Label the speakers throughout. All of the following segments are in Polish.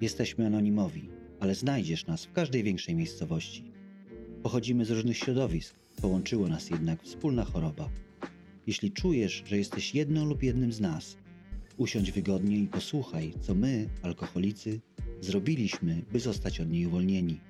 Speaker 1: Jesteśmy anonimowi, ale znajdziesz nas w każdej większej miejscowości. Pochodzimy z różnych środowisk, połączyło nas jednak wspólna choroba. Jeśli czujesz, że jesteś jedną lub jednym z nas, usiądź wygodnie i posłuchaj, co my, alkoholicy, zrobiliśmy, by zostać od niej uwolnieni.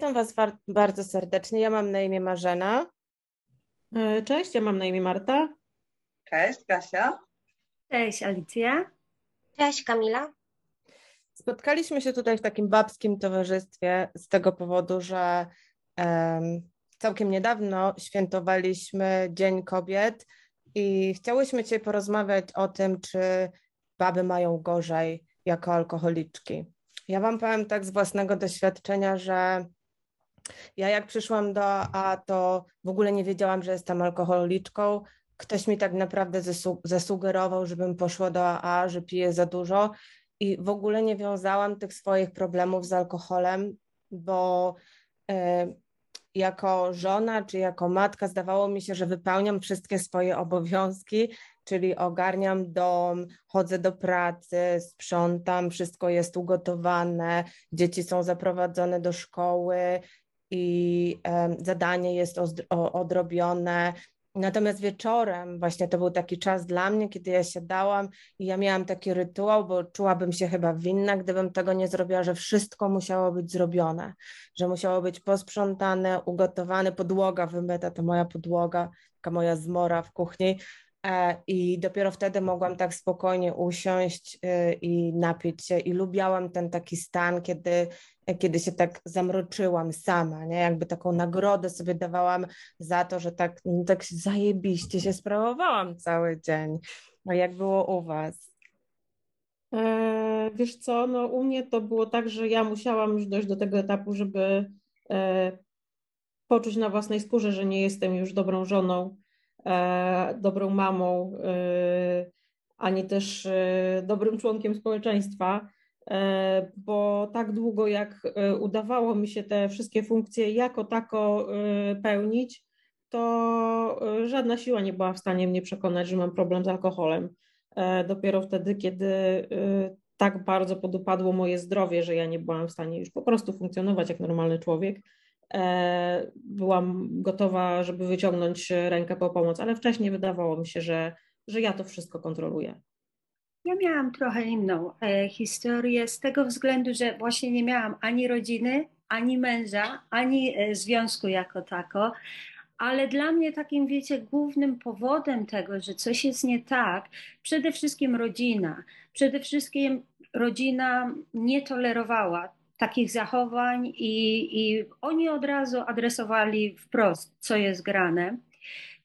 Speaker 2: Witam Was bardzo serdecznie. Ja mam na imię Marzena.
Speaker 3: E, Cześć, ja mam na imię Marta.
Speaker 4: Cześć, Kasia.
Speaker 5: Cześć, Alicja.
Speaker 6: Cześć Kamila.
Speaker 2: Spotkaliśmy się tutaj w takim babskim towarzystwie z tego powodu, że em, całkiem niedawno świętowaliśmy Dzień Kobiet i chciałyśmy dzisiaj porozmawiać o tym, czy baby mają gorzej jako alkoholiczki. Ja Wam powiem tak z własnego doświadczenia, że ja jak przyszłam do AA, to w ogóle nie wiedziałam, że jestem alkoholiczką. Ktoś mi tak naprawdę zasu- zasugerował, żebym poszła do AA, że piję za dużo i w ogóle nie wiązałam tych swoich problemów z alkoholem, bo e, jako żona czy jako matka zdawało mi się, że wypełniam wszystkie swoje obowiązki, czyli ogarniam dom, chodzę do pracy, sprzątam, wszystko jest ugotowane, dzieci są zaprowadzone do szkoły i zadanie jest odrobione. Natomiast wieczorem właśnie to był taki czas dla mnie, kiedy ja siadałam i ja miałam taki rytuał, bo czułabym się chyba winna, gdybym tego nie zrobiła, że wszystko musiało być zrobione, że musiało być posprzątane, ugotowane, podłoga wymyta, to moja podłoga, taka moja zmora w kuchni. E, I dopiero wtedy mogłam tak spokojnie usiąść y, i napić się. I lubiałam ten taki stan, kiedy, kiedy się tak zamroczyłam sama, nie? Jakby taką nagrodę sobie dawałam za to, że tak, no, tak zajebiście się sprawowałam cały dzień. A jak było u Was?
Speaker 3: E, Wiesz co, no u mnie to było tak, że ja musiałam już dojść do tego etapu, żeby e, poczuć na własnej skórze, że nie jestem już dobrą żoną, e, dobrą mamą, ani też dobrym członkiem społeczeństwa, bo tak długo jak e, udawało mi się te wszystkie funkcje jako tako e, pełnić, to e, żadna siła nie była w stanie mnie przekonać, że mam problem z alkoholem. E, Dopiero wtedy, kiedy e, tak bardzo podupadło moje zdrowie, że ja nie byłam w stanie już po prostu funkcjonować jak normalny człowiek, e, byłam gotowa, żeby wyciągnąć rękę po pomoc, ale wcześniej wydawało mi się, że, że ja to wszystko kontroluję.
Speaker 5: Ja miałam trochę inną e, historię z tego względu, że właśnie nie miałam ani rodziny, ani męża, ani e, związku jako tako. Ale dla mnie takim, wiecie, głównym powodem tego, że coś jest nie tak, przede wszystkim rodzina. Przede wszystkim rodzina nie tolerowała takich zachowań i, i oni od razu adresowali wprost, co jest grane.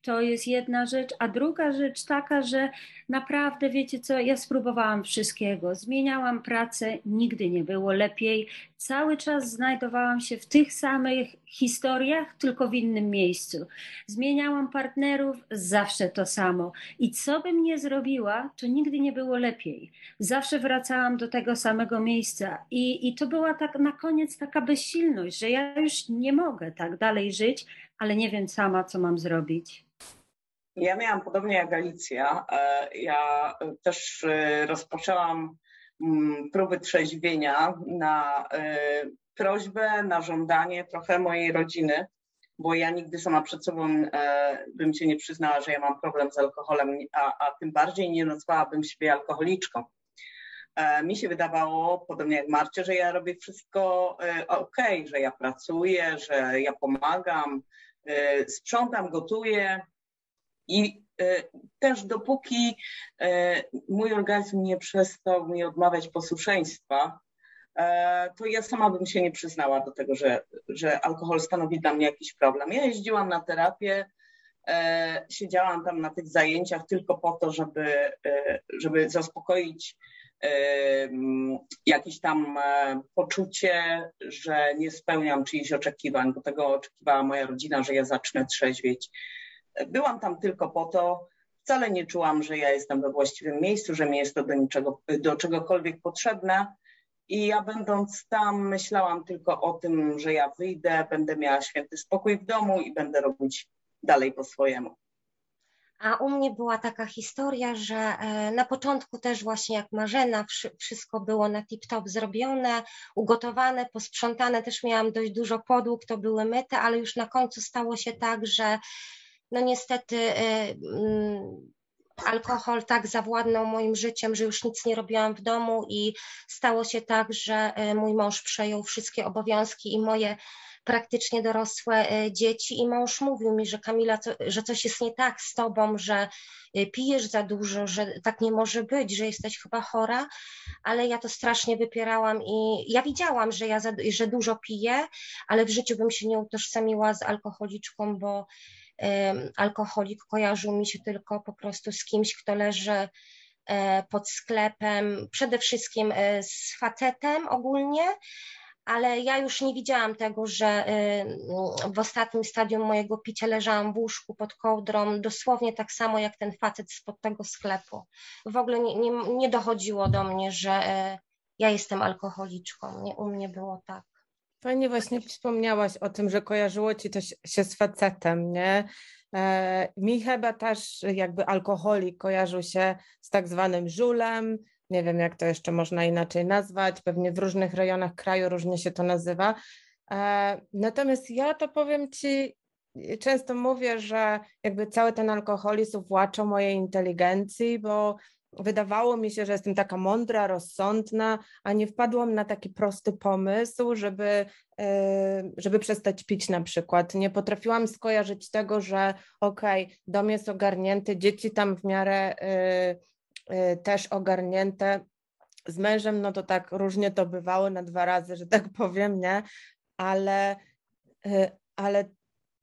Speaker 5: To jest jedna rzecz, a druga rzecz taka, że naprawdę, wiecie co, ja spróbowałam wszystkiego. Zmieniałam pracę, nigdy nie było lepiej. Cały czas znajdowałam się w tych samych historiach, tylko w innym miejscu. Zmieniałam partnerów, zawsze to samo. I co bym nie zrobiła, to nigdy nie było lepiej. Zawsze wracałam do tego samego miejsca. I, i to była tak na koniec taka bezsilność, że ja już nie mogę tak dalej żyć, ale nie wiem sama, co mam zrobić.
Speaker 4: Ja miałam podobnie jak Alicja. E, Ja też e, rozpoczęłam mm, próby trzeźwienia na e, prośbę, na żądanie trochę mojej rodziny, bo ja nigdy sama przed sobą e, bym się nie przyznała, że ja mam problem z alkoholem, a, a tym bardziej nie nazwałabym siebie alkoholiczką. E, Mi się wydawało, podobnie jak Marcie, że ja robię wszystko ok, że ja pracuję, że ja pomagam, e, sprzątam, gotuję. I e, też dopóki e, mój organizm nie przestał mi odmawiać posłuszeństwa, e, to ja sama bym się nie przyznała do tego, że, że alkohol stanowi dla mnie jakiś problem. Ja jeździłam na terapię, siedziałam tam na tych zajęciach tylko po to, żeby, żeby zaspokoić jakieś tam poczucie, że nie spełniam czyichś oczekiwań, bo tego oczekiwała moja rodzina, że ja zacznę trzeźwieć. Byłam tam tylko po to, wcale nie czułam, że ja jestem we właściwym miejscu, że mi jest to do, niczego, do czegokolwiek potrzebne I ja będąc tam, myślałam tylko o tym, że ja wyjdę, będę miała święty spokój w domu i będę robić dalej po swojemu.
Speaker 6: A u mnie była taka historia, że e, na początku też właśnie jak Marzena, wszystko było na tip-top zrobione, ugotowane, posprzątane, też miałam dość dużo podłóg, to były myte, ale już na końcu stało się tak, że no niestety e, mm, alkohol tak zawładnął moim życiem, że już nic nie robiłam w domu i stało się tak, że e, mój mąż przejął wszystkie obowiązki i moje praktycznie dorosłe e, dzieci i mąż mówił mi, że Kamila, że coś jest nie tak z tobą, że pijesz za dużo, że tak nie może być, że jesteś chyba chora, ale ja to strasznie wypierałam i ja widziałam, że ja za, że dużo piję, ale w życiu bym się nie utożsamiła z alkoholiczką, bo alkoholik kojarzył mi się tylko po prostu z kimś, kto leży e, pod sklepem, przede wszystkim z facetem ogólnie, ale ja już nie widziałam tego, że y, w ostatnim stadium mojego picia leżałam w łóżku pod kołdrą, dosłownie tak samo jak ten facet spod tego sklepu. W ogóle nie, nie, nie dochodziło do mnie, że ja jestem alkoholiczką. Nie, u mnie było tak.
Speaker 2: Fajnie właśnie wspomniałaś o tym, że kojarzyło ci to się z facetem, nie? E, mi chyba też jakby alkoholik kojarzył się z tak zwanym żulem, nie wiem, jak to jeszcze można inaczej nazwać, pewnie w różnych rejonach kraju różnie się to nazywa. E, natomiast ja to powiem Ci, często mówię, że jakby cały ten alkoholizm właczał mojej inteligencji, bo wydawało mi się, że jestem taka mądra, rozsądna, a nie wpadłam na taki prosty pomysł, żeby, e, żeby przestać pić na przykład. Nie potrafiłam skojarzyć tego, że okej, okay, dom jest ogarnięty, dzieci tam w miarę e, Y, też ogarnięte. Z mężem, no to tak różnie to bywało na dwa razy, że tak powiem, nie? Ale, ale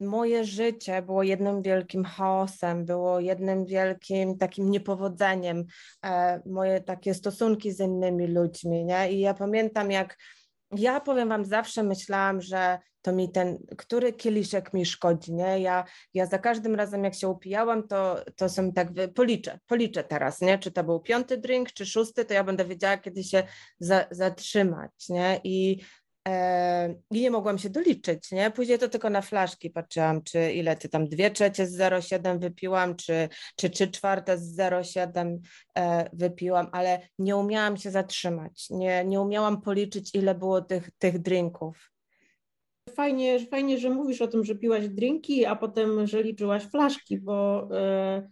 Speaker 2: moje życie było jednym wielkim chaosem, było jednym wielkim takim niepowodzeniem, e, moje takie stosunki z innymi ludźmi, nie? I ja pamiętam, jak ja powiem Wam, zawsze myślałam, że to mi ten, który kieliszek mi szkodzi, nie? Ja, ja za każdym razem, jak się upijałam, to, to sobie tak policzę, policzę teraz, nie? Czy to był piąty drink, czy szósty, to ja będę wiedziała, kiedy się za, zatrzymać, nie? I i nie mogłam się doliczyć, nie? Później to tylko na flaszki patrzyłam, czy ile ty tam dwie trzecie z 0,7 wypiłam, czy, czy trzy czwarte z 0,7 e, wypiłam, ale nie umiałam się zatrzymać, nie, nie umiałam policzyć, ile było tych, tych drinków.
Speaker 3: Fajnie, fajnie, że mówisz o tym, że piłaś drinki, a potem, że liczyłaś flaszki, bo e,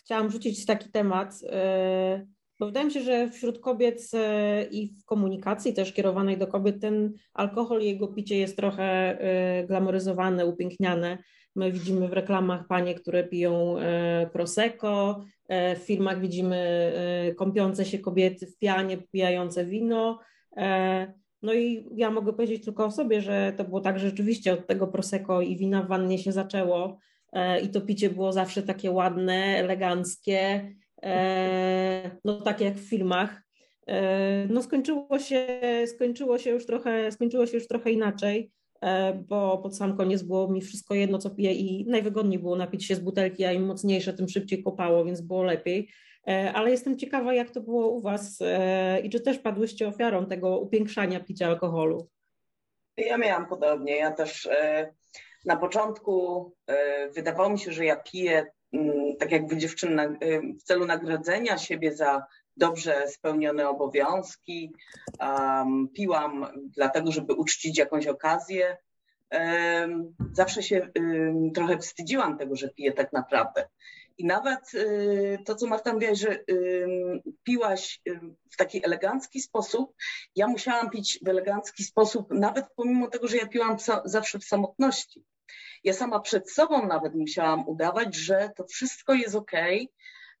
Speaker 3: chciałam rzucić taki temat. E, bo wydaje mi się, że wśród kobiet e, i w komunikacji też kierowanej do kobiet ten alkohol i jego picie jest trochę e, glamoryzowane, upiękniane. My widzimy w reklamach panie, które piją e, prosecco, w filmach widzimy kąpiące się kobiety w pianie, pijające wino. No i ja mogę powiedzieć tylko o sobie, że to było tak, że rzeczywiście od tego prosecco i wina w wannie się zaczęło i to picie było zawsze takie ładne, eleganckie, no tak jak w filmach. E, no skończyło się, skończyło się już trochę, skończyło się już trochę inaczej, e, bo pod sam koniec było mi wszystko jedno, co piję i najwygodniej było napić się z butelki, a im mocniejsze, tym szybciej kopało, więc było lepiej. Ale jestem ciekawa, jak to było u Was i czy też padłyście ofiarą tego upiększania picia alkoholu?
Speaker 4: Ja miałam podobnie. Ja też na początku wydawało mi się, że ja piję tak jakby dziewczyn y, w celu nagrodzenia siebie za dobrze spełnione obowiązki. Um, piłam dlatego, żeby uczcić jakąś okazję. Um, zawsze się um, trochę wstydziłam tego, że piję tak naprawdę. I nawet y, to, co Marta mówiła, że piłaś w taki elegancki sposób, ja musiałam pić w elegancki sposób, nawet pomimo tego, że ja piłam zawsze w samotności. Ja sama przed sobą nawet musiałam udawać, że to wszystko jest ok,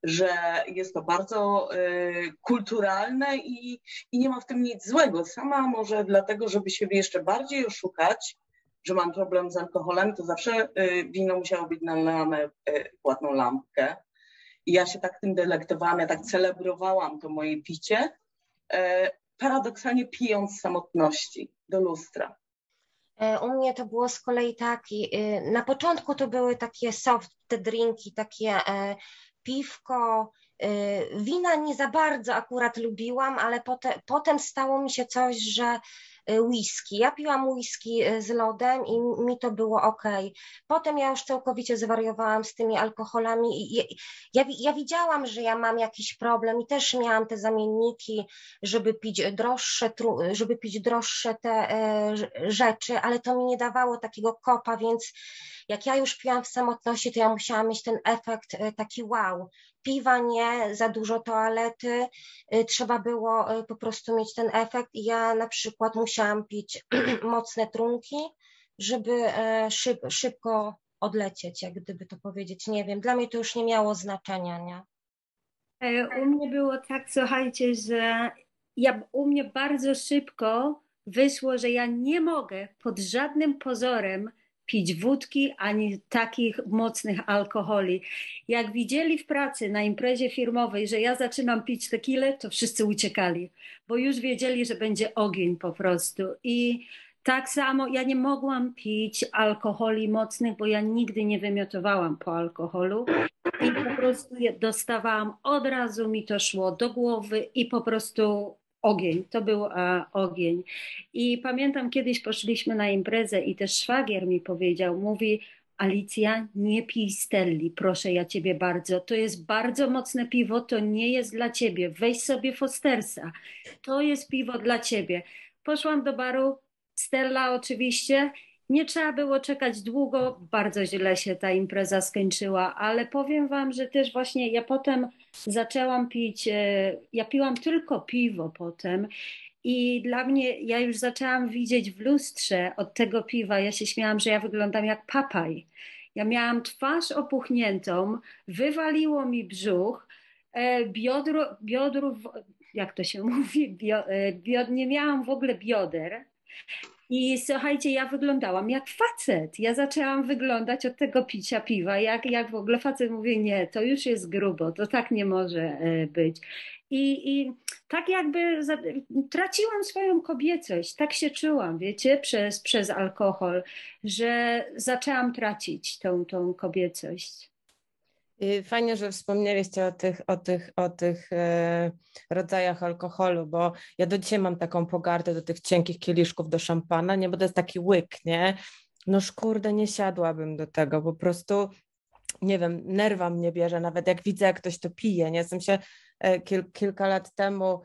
Speaker 4: że jest to bardzo y, kulturalne i, i nie ma w tym nic złego. Sama może dlatego, żeby siebie jeszcze bardziej oszukać, że mam problem z alkoholem, to zawsze y, wino musiało być nalane y, płatną lampkę. I ja się tak tym delektowałam, ja tak celebrowałam to moje picie, y, paradoksalnie pijąc samotności do lustra.
Speaker 6: E, u mnie to było z kolei tak, na początku to były takie soft te drinki, takie e, piwko, Wina nie za bardzo akurat lubiłam, ale potem, potem stało mi się coś, że Y, whisky. Ja piłam whisky y, z lodem i mi to było ok. Potem ja już całkowicie zwariowałam z tymi alkoholami i ja, ja widziałam, że ja mam jakiś problem i też miałam te zamienniki, żeby pić droższe, żeby pić droższe te e, rzeczy, ale to mi nie dawało takiego kopa, więc jak ja już piłam w samotności, to ja musiałam mieć ten efekt e, taki wow. Piwa nie, za dużo toalety, e, trzeba było e, po prostu mieć ten efekt ja na przykład musiałam pić mocne trunki, żeby szyb, szybko odlecieć, jak gdyby to powiedzieć. Nie wiem, dla mnie to już nie miało znaczenia, nie?
Speaker 5: U mnie było tak, słuchajcie, że ja, u mnie bardzo szybko wyszło, że ja nie mogę pod żadnym pozorem pić wódki ani takich mocnych alkoholi. Jak widzieli w pracy na imprezie firmowej, że ja zaczynam pić tequilę, to wszyscy uciekali, bo już wiedzieli, że będzie ogień po prostu. I tak samo ja nie mogłam pić alkoholi mocnych, bo ja nigdy nie wymiotowałam po alkoholu i po prostu dostawałam od razu mi to szło do głowy i po prostu ogień, to był a, ogień. I pamiętam kiedyś poszliśmy na imprezę i też szwagier mi powiedział, mówi Alicja, nie pij Stelli, proszę ja ciebie bardzo. To jest bardzo mocne piwo, to nie jest dla ciebie. Weź sobie Fostersa. To jest piwo dla ciebie. Poszłam do baru, Stella oczywiście. Nie trzeba było czekać długo, bardzo źle się ta impreza skończyła, ale powiem Wam, że też właśnie ja potem zaczęłam pić, e, ja piłam tylko piwo potem i dla mnie, ja już zaczęłam widzieć w lustrze od tego piwa, ja się śmiałam, że ja wyglądam jak papaj. Ja miałam twarz opuchniętą, wywaliło mi brzuch, e, biodro, biodrów, jak to się mówi, bio, e, biod, nie miałam w ogóle bioder. I słuchajcie, ja wyglądałam jak facet. Ja zaczęłam wyglądać od tego picia piwa, jak, jak w ogóle facet mówi, nie, to już jest grubo, to tak nie może e, być. I, i tak jakby za, traciłam swoją kobiecość, tak się czułam, wiecie, przez, przez alkohol, że zaczęłam tracić tą, tą kobiecość.
Speaker 2: Fajnie, że wspomnieliście o tych, o tych, o tych e, rodzajach alkoholu, bo ja do dzisiaj mam taką pogardę do tych cienkich kieliszków do szampana, nie, bo to jest taki łyk, nie? No szkurde, nie siadłabym do tego, po prostu, nie wiem, nerwa mnie bierze, nawet jak widzę, jak ktoś to pije, nie? Jestem się e, kil, kilka lat temu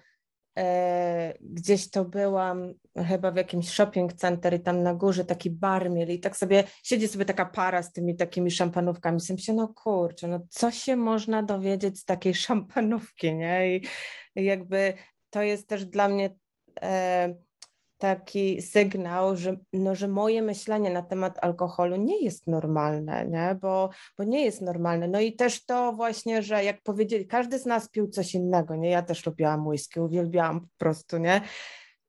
Speaker 2: gdzieś to byłam chyba w jakimś shopping center i tam na górze taki bar mieli i tak sobie siedzi sobie taka para z tymi takimi szampanówkami. Myślę się, no kurczę, no co się można dowiedzieć z takiej szampanówki, nie? I jakby to jest też dla mnie e, taki sygnał, że, no, że moje myślenie na temat alkoholu nie jest normalne, nie? Bo, bo nie jest normalne. No i też to właśnie, że jak powiedzieli, każdy z nas pił coś innego, nie? Ja też lubiłam whisky, uwielbiałam po prostu, nie?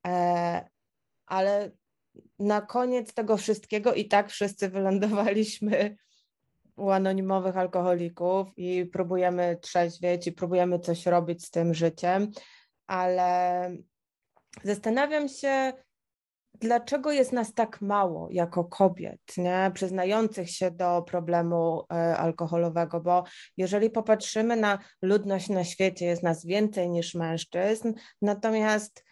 Speaker 2: E, ale na koniec tego wszystkiego i tak wszyscy wylądowaliśmy u anonimowych alkoholików i próbujemy trzeźwieć i próbujemy coś robić z tym życiem, ale Zastanawiam się, dlaczego jest nas tak mało jako kobiet, nie? przyznających się do problemu e, alkoholowego, bo jeżeli popatrzymy na ludność na świecie, jest nas więcej niż mężczyzn, natomiast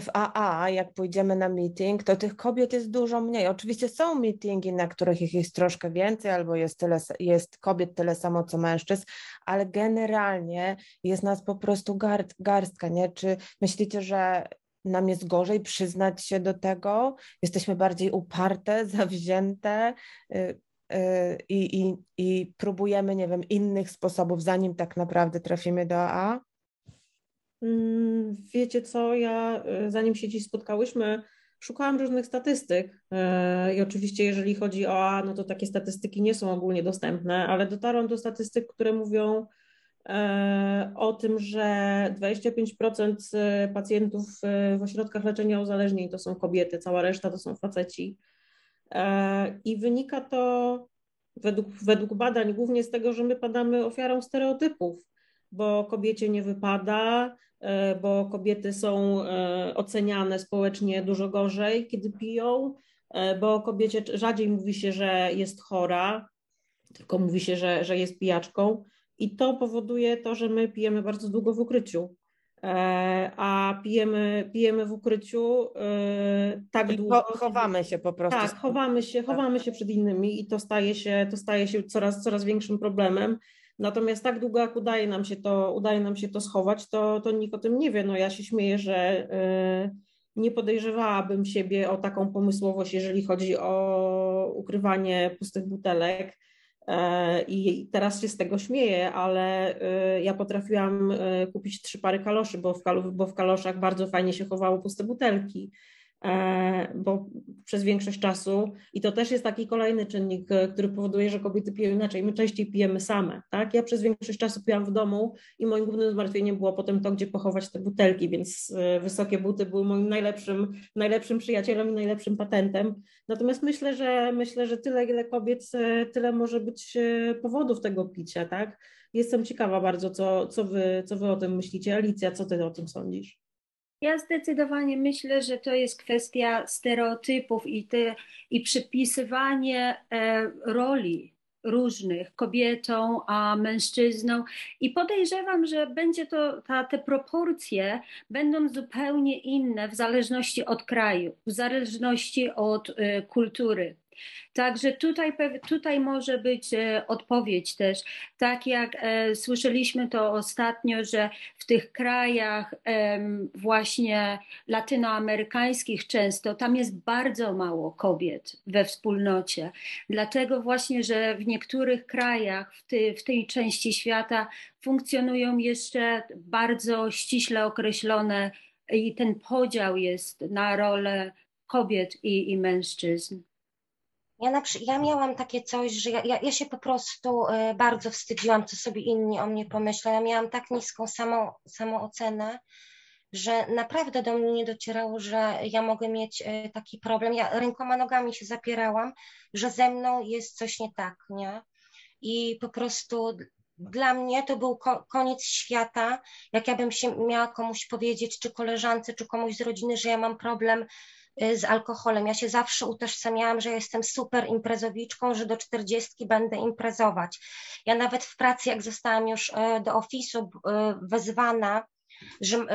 Speaker 2: w AA, jak pójdziemy na meeting, to tych kobiet jest dużo mniej. Oczywiście są meetingi, na których ich jest troszkę więcej, albo jest, tyle, jest kobiet tyle samo co mężczyzn, ale generalnie jest nas po prostu garstka. Nie? Czy myślicie, że nam jest gorzej przyznać się do tego, jesteśmy bardziej uparte, zawzięte y, y, i, i, i próbujemy, nie wiem, innych sposobów, zanim tak naprawdę trafimy do AA?
Speaker 3: Mm, wiecie co, ja y, zanim się dziś spotkałyśmy, szukałam różnych statystyk i oczywiście jeżeli chodzi o A, no to takie statystyki nie są ogólnie dostępne, ale dotarłam do statystyk, które mówią o tym, że 25% e, pacjentów e, w ośrodkach leczenia uzależnień to są kobiety, cała reszta to są faceci. I wynika to według, według badań głównie z tego, że my padamy ofiarą stereotypów, bo kobiecie nie wypada, bo kobiety są oceniane społecznie dużo gorzej, kiedy piją, bo kobiecie rzadziej mówi się, że jest chora, tylko mówi się, że, że jest pijaczką. I to powoduje to, że my pijemy bardzo długo w ukryciu. E, a pijemy, pijemy w ukryciu e, tak
Speaker 2: I
Speaker 3: długo.
Speaker 2: chowamy się po prostu.
Speaker 3: Tak, chowamy się, chowamy się przed innymi i to staje się, to staje się coraz, coraz większym problemem. Natomiast tak długo, jak udaje nam się to, udaje nam się to schować, to, to nikt o tym nie wie. No ja się śmieję, że nie podejrzewałabym siebie o taką pomysłowość, jeżeli chodzi o ukrywanie pustych butelek. E, I teraz się z tego śmieję, ale e, ja potrafiłam e, kupić trzy pary kaloszy, bo w, bo w kaloszach bardzo fajnie się chowało puste butelki. E, bo przez większość czasu i to też jest taki kolejny czynnik, e, który powoduje, że kobiety piją inaczej. My częściej pijemy same, tak? Ja przez większość czasu piłam w domu i moim głównym zmartwieniem było potem to, gdzie pochować te butelki, więc e, wysokie buty były moim najlepszym, najlepszym przyjacielem i najlepszym patentem. Natomiast myślę, że myślę, że tyle, ile kobiet, tyle może być powodów tego picia, tak? Jestem ciekawa bardzo, co, co, wy, co wy o tym myślicie. Alicja, co ty o tym sądzisz?
Speaker 5: Ja zdecydowanie myślę, że to jest kwestia stereotypów i, te, i przypisywanie e, roli różnych kobietom, a mężczyznom i podejrzewam, że będzie to, ta, te proporcje będą zupełnie inne w zależności od kraju, w zależności od y, kultury. Także tutaj, tutaj może być e, odpowiedź też. Tak jak e, słyszeliśmy to ostatnio, że w tych krajach właśnie latynoamerykańskich często tam jest bardzo mało kobiet we wspólnocie. Dlatego właśnie, że w niektórych krajach w, ty, w tej części świata funkcjonują jeszcze bardzo ściśle określone i ten podział jest na rolę kobiet i, i mężczyzn.
Speaker 6: Ja, na, ja miałam takie coś, że ja, ja, ja się po prostu y, bardzo wstydziłam, co sobie inni o mnie pomyślą. Ja miałam tak niską samo, samoocenę, że naprawdę do mnie nie docierało, że ja mogę mieć y, taki problem. Ja rękoma, nogami się zapierałam, że ze mną jest coś nie tak, nie? I po prostu dla mnie to był ko koniec świata, jak ja bym się miała komuś powiedzieć, czy koleżance, czy komuś z rodziny, że ja mam problem z alkoholem. Ja się zawsze utożsamiałam, że jestem super imprezowiczką, że do czterdziestki będę imprezować. Ja nawet w pracy, jak zostałam już y, do ofisu y, wezwana, że,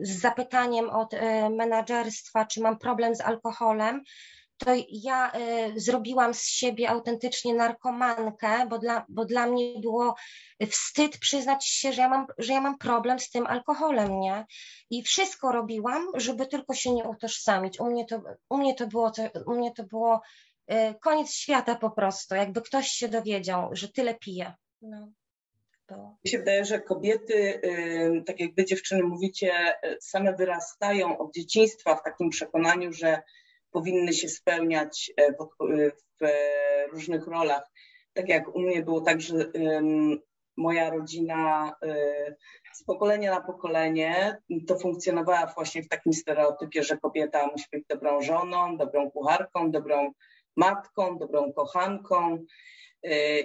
Speaker 6: z zapytaniem od menadżerstwa, czy mam problem z alkoholem, to ja y, zrobiłam z siebie autentycznie narkomankę, bo dla, bo dla mnie było wstyd przyznać się, że ja, mam, że ja mam problem z tym alkoholem, nie? I wszystko robiłam, żeby tylko się nie utożsamić. U mnie to, u mnie to było, to, u mnie to było y, koniec świata po prostu, jakby ktoś się dowiedział, że tyle pije. No.
Speaker 4: To... Mi się wydaje, że kobiety, y, tak jak wy dziewczyny mówicie, same wyrastają od dzieciństwa w takim przekonaniu, że powinny się spełniać e, w, e, w różnych rolach. Tak jak u mnie było tak, że moja rodzina e, z pokolenia na pokolenie to funkcjonowała właśnie w takim stereotypie, że kobieta musi być dobrą żoną, dobrą kucharką, dobrą matką, dobrą kochanką.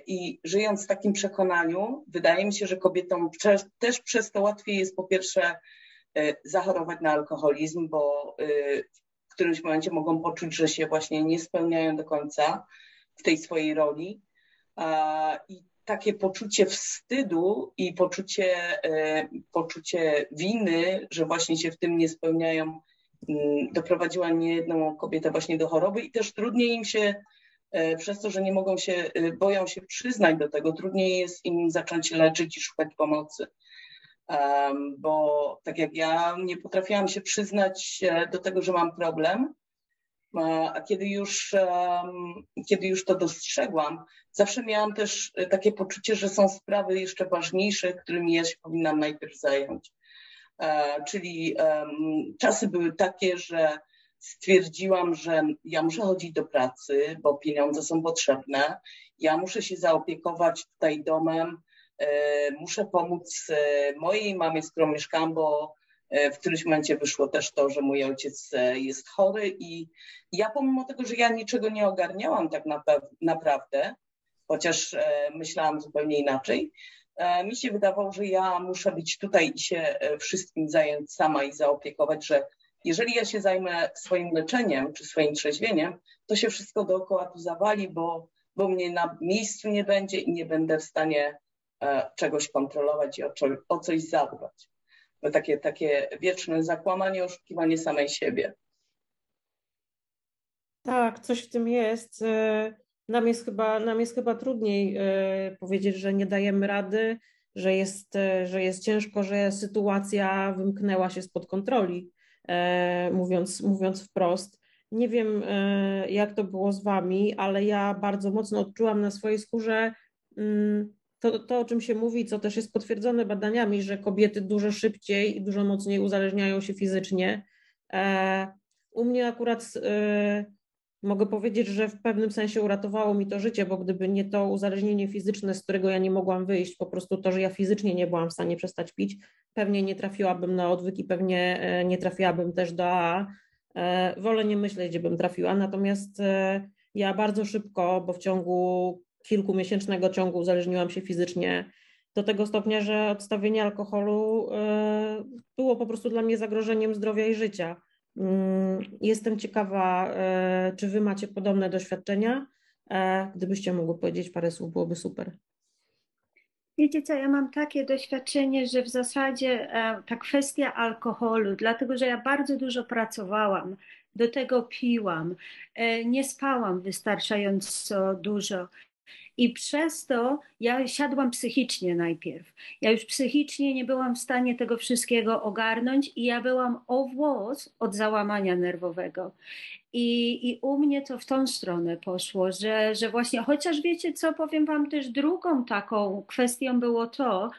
Speaker 4: I żyjąc w takim przekonaniu, wydaje mi się, że kobietom też przez to łatwiej jest po pierwsze zachorować na alkoholizm, bo którymś momencie mogą poczuć, że się właśnie nie spełniają do końca w tej swojej roli. I takie poczucie wstydu i poczucie, e, poczucie winy, że właśnie się w tym nie spełniają, mm, doprowadziła niejedną kobietę właśnie do choroby i też trudniej im się e, przez to, że nie mogą się, e, boją się przyznać do tego, trudniej jest im zacząć leczyć i szukać pomocy bo tak jak ja nie potrafiłam się przyznać e, do tego, że mam problem, a kiedy już, kiedy już to dostrzegłam, zawsze miałam też e, takie poczucie, że są sprawy jeszcze ważniejsze, którymi ja się powinnam najpierw zająć. E, czyli czasy były takie, że stwierdziłam, że ja muszę chodzić do pracy, bo pieniądze są potrzebne. Ja muszę się zaopiekować tutaj domem, E, muszę pomóc e, mojej mamie, z którą mieszkam, bo e, w którymś momencie wyszło też to, że mój ojciec jest chory i ja pomimo tego, że ja niczego nie ogarniałam tak naprawdę, chociaż myślałam zupełnie inaczej, mi się wydawało, że ja muszę być tutaj i się wszystkim zająć sama i zaopiekować, że jeżeli ja się zajmę swoim leczeniem czy swoim trzeźwieniem, to się wszystko dookoła tu zawali, bo, bo mnie na miejscu nie będzie i nie będę w stanie e, czegoś kontrolować i o, coś zadbać. No takie, takie wieczne zakłamanie, oszukiwanie samej siebie.
Speaker 3: Tak, coś w tym jest. E, nam jest chyba, nam jest chyba trudniej e, powiedzieć, że nie dajemy rady, że jest, e, że jest ciężko, że sytuacja wymknęła się spod kontroli, mówiąc, mówiąc wprost. Nie wiem, jak to było z Wami, ale ja bardzo mocno odczułam na swojej skórze mm, to, to, o czym się mówi, co też jest potwierdzone badaniami, że kobiety dużo szybciej i dużo mocniej uzależniają się fizycznie. U mnie akurat mogę powiedzieć, że w pewnym sensie uratowało mi to życie, bo gdyby nie to uzależnienie fizyczne, z którego ja nie mogłam wyjść, po prostu to, że ja fizycznie nie byłam w stanie przestać pić, pewnie nie trafiłabym na odwyk i pewnie e, nie trafiłabym też do AA. E, wolę nie myśleć, gdzie bym trafiła, natomiast e, ja bardzo szybko, bo w ciągu kilkumiesięcznego ciągu uzależniłam się fizycznie do tego stopnia, że odstawienie alkoholu było po prostu dla mnie zagrożeniem zdrowia i życia. Mm, jestem ciekawa, e, czy Wy macie podobne doświadczenia. E, gdybyście mogły powiedzieć parę słów, byłoby super.
Speaker 5: Wiecie co, ja mam takie doświadczenie, że w zasadzie e, ta kwestia alkoholu, dlatego że ja bardzo dużo pracowałam, do tego piłam, nie spałam wystarczająco dużo. I przez to ja siadłam psychicznie najpierw. Ja już psychicznie nie byłam w stanie tego wszystkiego ogarnąć i ja byłam o włos od załamania nerwowego. I, I u mnie to w tą stronę poszło, że, że właśnie, chociaż wiecie co, powiem Wam też drugą taką kwestią było to,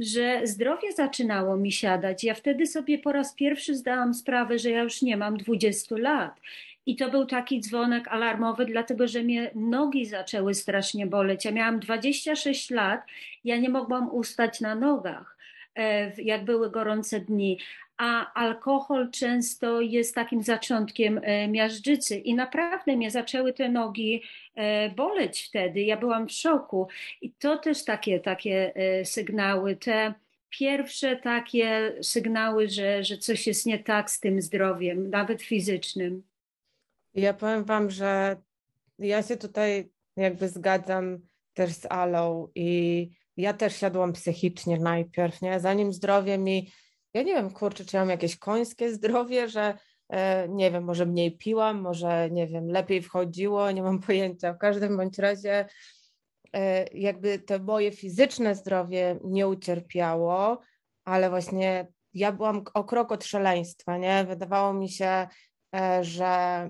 Speaker 5: że zdrowie zaczynało mi siadać. Ja wtedy sobie po raz pierwszy zdałam sprawę, że ja już nie mam 20 lat i to był taki dzwonek alarmowy, dlatego że mnie nogi zaczęły strasznie boleć. Ja miałam 26 lat, ja nie mogłam ustać na nogach, e, jak były gorące dni. A alkohol często jest takim zaczątkiem e, miażdżycy, i naprawdę mnie zaczęły te nogi e, boleć wtedy. Ja byłam w szoku. I to też takie, takie sygnały, te pierwsze takie sygnały, że, że coś jest nie tak z tym zdrowiem, nawet fizycznym.
Speaker 2: Ja powiem Wam, że ja się tutaj jakby zgadzam też z Alą i ja też siadłam psychicznie najpierw, nie? Zanim zdrowie mi, ja nie wiem, kurczę, czy mam jakieś końskie zdrowie, że e, nie wiem, może mniej piłam, może nie wiem, lepiej wchodziło, nie mam pojęcia. W każdym bądź razie e, jakby to moje fizyczne zdrowie nie ucierpiało, ale właśnie ja byłam o krok od szaleństwa, nie? Wydawało mi się, e, że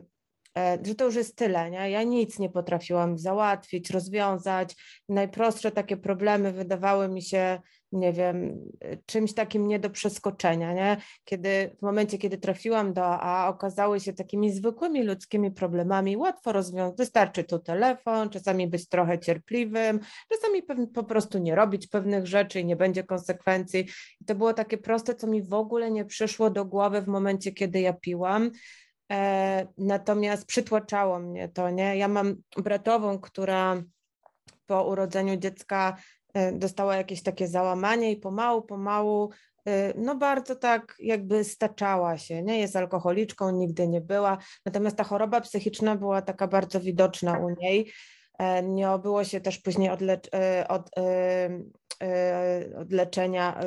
Speaker 2: że to już jest tyle, nie? Ja nic nie potrafiłam załatwić, rozwiązać. Najprostsze takie problemy wydawały mi się, nie wiem, czymś takim nie do przeskoczenia, nie? Kiedy w momencie, kiedy trafiłam do AA, okazały się takimi zwykłymi ludzkimi problemami, łatwo rozwiązać. Wystarczy tu telefon, czasami być trochę cierpliwym, czasami po prostu nie robić pewnych rzeczy i nie będzie konsekwencji. I to było takie proste, co mi w ogóle nie przyszło do głowy w momencie, kiedy ja piłam. E, natomiast przytłaczało mnie to, nie? Ja mam bratową, która po urodzeniu dziecka e, dostała jakieś takie załamanie i pomału, pomału, e, no bardzo tak jakby staczała się, nie? Jest alkoholiczką, nigdy nie była, natomiast ta choroba psychiczna była taka bardzo widoczna u niej. Nie obyło się też później od, od, od leczenia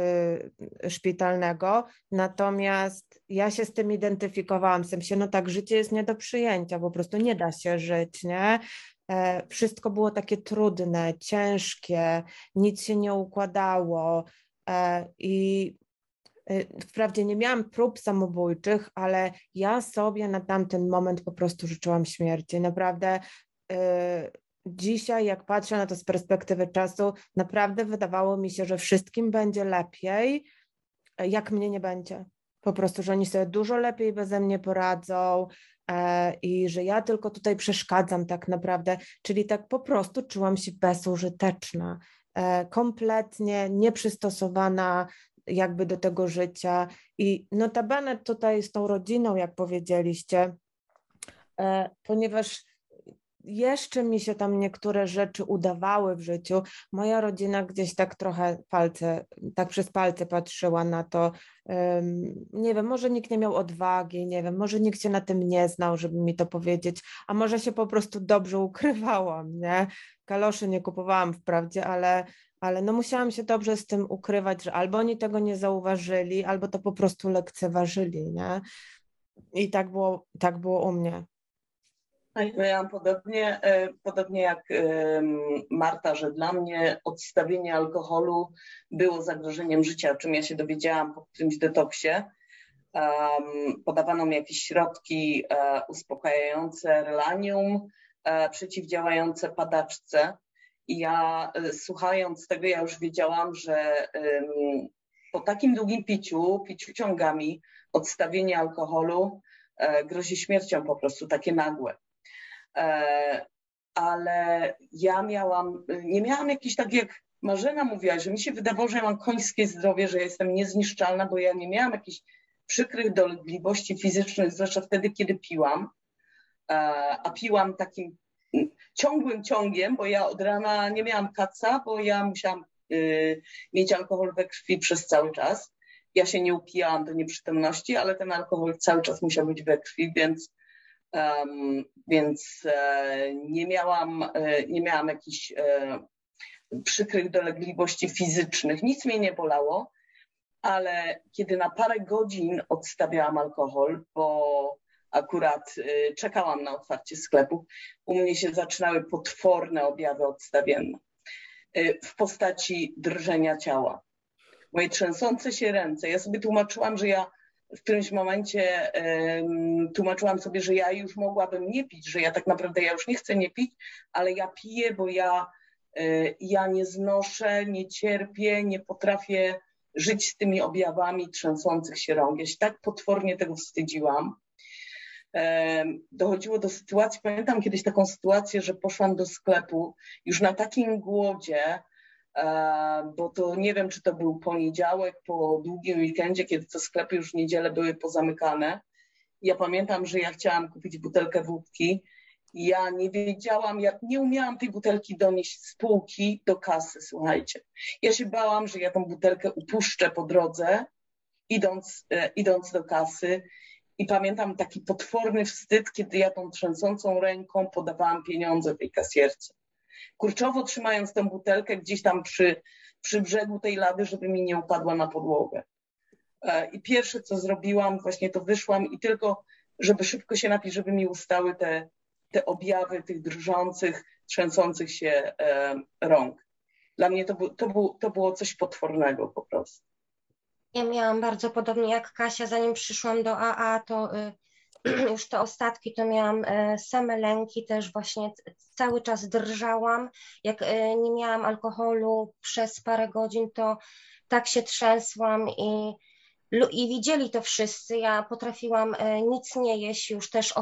Speaker 2: szpitalnego, natomiast ja się z tym identyfikowałam, w sensie, no tak, życie jest nie do przyjęcia, po prostu nie da się żyć, nie? E, wszystko było takie trudne, ciężkie, nic się nie układało e, i e, Wprawdzie nie miałam prób samobójczych, ale ja sobie na tamten moment po prostu życzyłam śmierci. Naprawdę dzisiaj, jak patrzę na to z perspektywy czasu, naprawdę wydawało mi się, że wszystkim będzie lepiej, jak mnie nie będzie. Po prostu, że oni sobie dużo lepiej beze mnie poradzą e, i że ja tylko tutaj przeszkadzam tak naprawdę, czyli tak po prostu czułam się bezużyteczna, e, kompletnie nieprzystosowana jakby do tego życia. I notabene tutaj z tą rodziną, jak powiedzieliście, e, ponieważ jeszcze mi się tam niektóre rzeczy udawały w życiu. Moja rodzina gdzieś tak trochę palce, tak przez palce patrzyła na to. Nie wiem, może nikt nie miał odwagi, nie wiem, może nikt się na tym nie znał, żeby mi to powiedzieć, a może się po prostu dobrze ukrywałam, nie? Kaloszy nie kupowałam wprawdzie, ale, ale no musiałam się dobrze z tym ukrywać, że albo oni tego nie zauważyli, albo to po prostu lekceważyli, nie? I tak było, tak było u mnie.
Speaker 4: Ja miałam podobnie, e, podobnie jak Marta, że dla mnie odstawienie alkoholu było zagrożeniem życia, o czym ja się dowiedziałam po którymś detoksie. Podawano mi jakieś środki e, uspokajające relanium, e, przeciwdziałające padaczce. I ja słuchając tego, ja już wiedziałam, że po takim długim piciu, piciu ciągami, odstawienie alkoholu grozi śmiercią po prostu, takie nagłe. E, ale ja miałam, nie miałam jakiś tak jak Marzena mówiła, że mi się wydawało, że ja mam końskie zdrowie, że jestem niezniszczalna, bo ja nie miałam jakichś przykrych dolegliwości fizycznych, zwłaszcza wtedy, kiedy piłam, e, a piłam takim ciągłym ciągiem, bo ja od rana nie miałam kaca, bo ja musiałam y, mieć alkohol we krwi przez cały czas. Ja się nie upijałam do nieprzytomności, ale ten alkohol cały czas musiał być we krwi, więc Um, więc e, nie miałam, e, nie miałam jakichś e, przykrych dolegliwości fizycznych, nic mnie nie bolało, ale kiedy na parę godzin odstawiałam alkohol, bo akurat czekałam na otwarcie sklepu, u mnie się zaczynały potworne objawy odstawienne w postaci drżenia ciała. Moje trzęsące się ręce. Ja sobie tłumaczyłam, że ja w którymś momencie um, tłumaczyłam sobie, że ja już mogłabym nie pić, że ja tak naprawdę ja już nie chcę nie pić, ale ja piję, bo ja, y, ja nie znoszę, nie cierpię, nie potrafię żyć z tymi objawami trzęsących się rąk. Ja się tak potwornie tego wstydziłam. Dochodziło do sytuacji, pamiętam kiedyś taką sytuację, że poszłam do sklepu już na takim głodzie, E, bo to nie wiem, czy to był poniedziałek po długim weekendzie, kiedy to sklepy już w niedzielę były pozamykane. Ja pamiętam, że ja chciałam kupić butelkę wódki. Ja nie wiedziałam, ja nie umiałam tej butelki donieść z półki do kasy, słuchajcie. Ja się bałam, że ja tą butelkę upuszczę po drodze, idąc, e, idąc do kasy. I pamiętam taki potworny wstyd, kiedy ja tą trzęsącą ręką podawałam pieniądze tej kasjerce kurczowo trzymając tę butelkę gdzieś tam przy, przy brzegu tej lady, żeby mi nie upadła na podłogę. E, I pierwsze, co zrobiłam, właśnie to wyszłam i tylko, żeby szybko się napić, żeby mi ustały te, te objawy tych drżących, trzęsących się e, rąk. Dla mnie to, to, był, to było coś potwornego po prostu.
Speaker 6: Ja miałam bardzo podobnie jak Kasia, zanim przyszłam do AA, to y, już te ostatki to miałam e, same lęki, też właśnie cały czas drżałam. Jak e, nie miałam alkoholu przez parę godzin, to tak się trzęsłam i, i widzieli to wszyscy. Ja potrafiłam e, nic nie jeść już też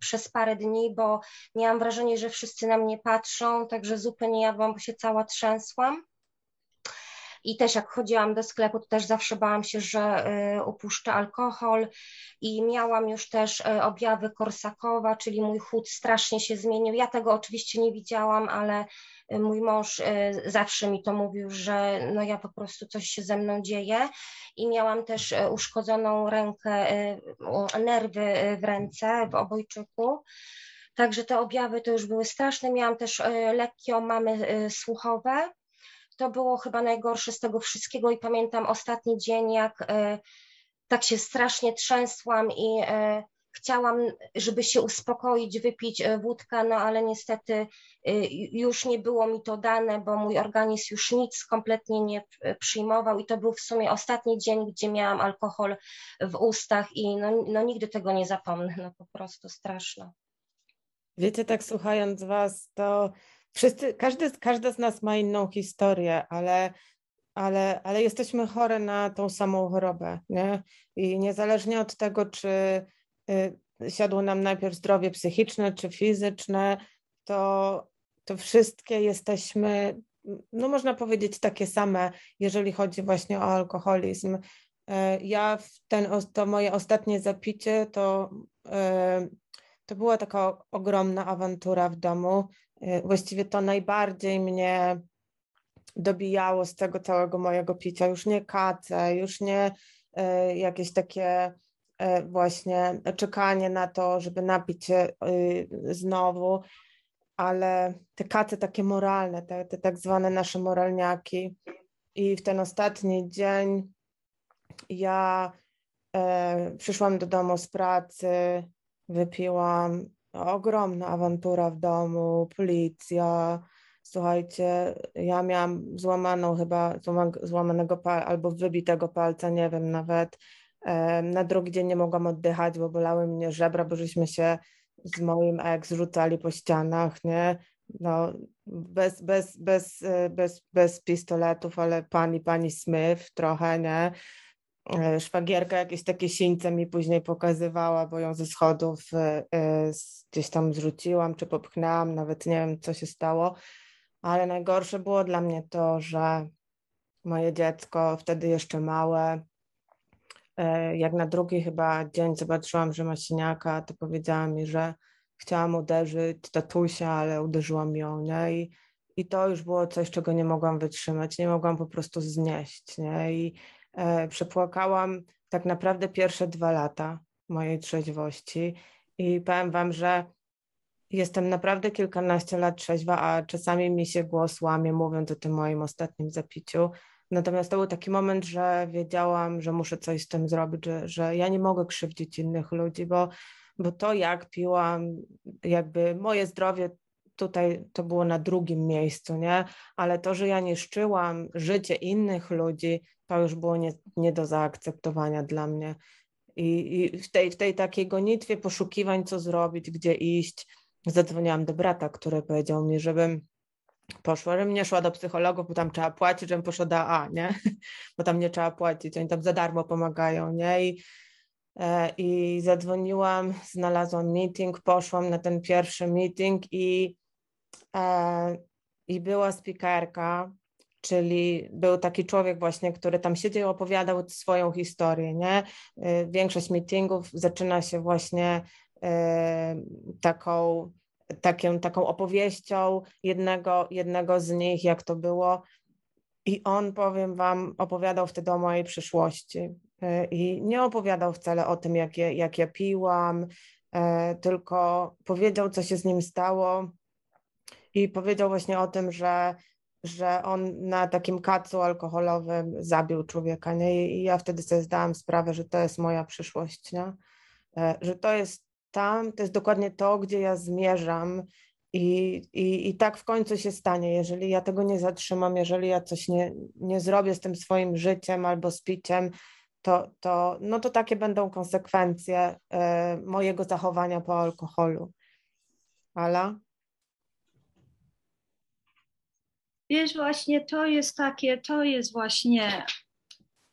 Speaker 6: przez parę dni, bo miałam wrażenie, że wszyscy na mnie patrzą, także zupy nie jadłam, bo się cała trzęsłam. I też jak chodziłam do sklepu, to też zawsze bałam się, że y, upuszczę alkohol i miałam już też y, objawy Korsakowa, czyli mój chód strasznie się zmienił. Ja tego oczywiście nie widziałam, ale y, mój mąż zawsze mi to mówił, że no ja po prostu coś się ze mną dzieje i miałam też uszkodzoną rękę, nerwy w ręce, w obojczyku. Także te objawy to już były straszne. Miałam też lekkie omamy słuchowe to było chyba najgorsze z tego wszystkiego i pamiętam ostatni dzień, jak e, tak się strasznie trzęsłam i e, chciałam, żeby się uspokoić, wypić e, wódkę, no ale niestety już nie było mi to dane, bo mój organizm już nic kompletnie nie przyjmował i to był w sumie ostatni dzień, gdzie miałam alkohol w ustach i no, no nigdy tego nie zapomnę, no po prostu straszno.
Speaker 2: Wiecie, tak słuchając Was, to wszyscy, każdy, każda z nas ma inną historię, ale, ale, ale jesteśmy chore na tą samą chorobę. Nie? I niezależnie od tego, czy y, siadło nam najpierw zdrowie psychiczne czy fizyczne, to, to wszystkie jesteśmy, no można powiedzieć, takie same, jeżeli chodzi właśnie o alkoholizm. Y, ja w ten, to moje ostatnie zapicie to, y, to była taka ogromna awantura w domu. Y, właściwie to najbardziej mnie dobijało z tego całego mojego picia. Już nie kace, już nie y, jakieś takie y, właśnie czekanie na to, żeby napić się znowu, ale te katy takie moralne, te, te tak zwane nasze moralniaki. I w ten ostatni dzień ja przyszłam do domu z pracy, wypiłam, ogromna awantura w domu, policja. Słuchajcie, ja miałam złamaną chyba, złamanego pal, albo wybitego palca, nie wiem nawet. Na drugi dzień nie mogłam oddychać, bo bolały mnie żebra, bo żeśmy się z moim ex rzucali po ścianach, nie? No, bez, bez, bez, e, bez, bez pistoletów, ale pani, pani Smith trochę, nie? E, szwagierka jakieś takie sińce mi później pokazywała, bo ją ze schodów gdzieś tam zrzuciłam, czy popchnęłam, nawet nie wiem, co się stało. Ale najgorsze było dla mnie to, że moje dziecko, wtedy jeszcze małe, E, jak na drugi chyba dzień zobaczyłam, że ma siniaka, to powiedziała mi, że chciałam uderzyć tatusia, ale uderzyłam ją, nie? I, I to już było coś, czego nie mogłam wytrzymać, nie mogłam po prostu znieść, nie? I e, przepłakałam tak naprawdę pierwsze dwa lata mojej trzeźwości i powiem wam, że jestem naprawdę kilkanaście lat trzeźwa, a czasami mi się głos łamie, mówiąc o tym moim ostatnim zapiciu, Natomiast to był taki moment, że wiedziałam, że muszę coś z tym zrobić, że, że ja nie mogę krzywdzić innych ludzi, bo, bo to jak piłam, jakby moje zdrowie tutaj to było na drugim miejscu, nie? Ale to, że ja niszczyłam życie innych ludzi, to już było nie, nie do zaakceptowania dla mnie. I, I, w, tej, w tej takiej gonitwie poszukiwań, co zrobić, gdzie iść, zadzwoniłam do brata, który powiedział mi, żebym poszła, żebym nie szła do psychologów, bo tam trzeba płacić, żebym poszła do A, nie? Bo tam nie trzeba płacić, oni tam za darmo pomagają, nie? I, e, i zadzwoniłam, znalazłam meeting, poszłam na ten pierwszy meeting i, i była speakerka, czyli był taki człowiek właśnie, który tam siedział i opowiadał swoją historię, nie? E, większość meetingów zaczyna się właśnie e, taką taką, taką opowieścią jednego, jednego z nich, jak to było. I on, powiem Wam, opowiadał wtedy o mojej przyszłości. E, I nie opowiadał wcale o tym, jak, je, jak ja piłam, e, tylko powiedział, co się z nim stało. I powiedział właśnie o tym, że, że on na takim kacu alkoholowym zabił człowieka. Nie? I ja wtedy sobie zdałam sprawę, że to jest moja przyszłość, nie? E, że to jest tam to jest dokładnie to, gdzie ja zmierzam. I, i, I tak w końcu się stanie, jeżeli ja tego nie zatrzymam, jeżeli ja coś nie, nie zrobię z tym swoim życiem albo z piciem, to, to, no to takie będą konsekwencje y, mojego zachowania po alkoholu. Ala?
Speaker 5: Wiesz, właśnie to jest takie, to jest właśnie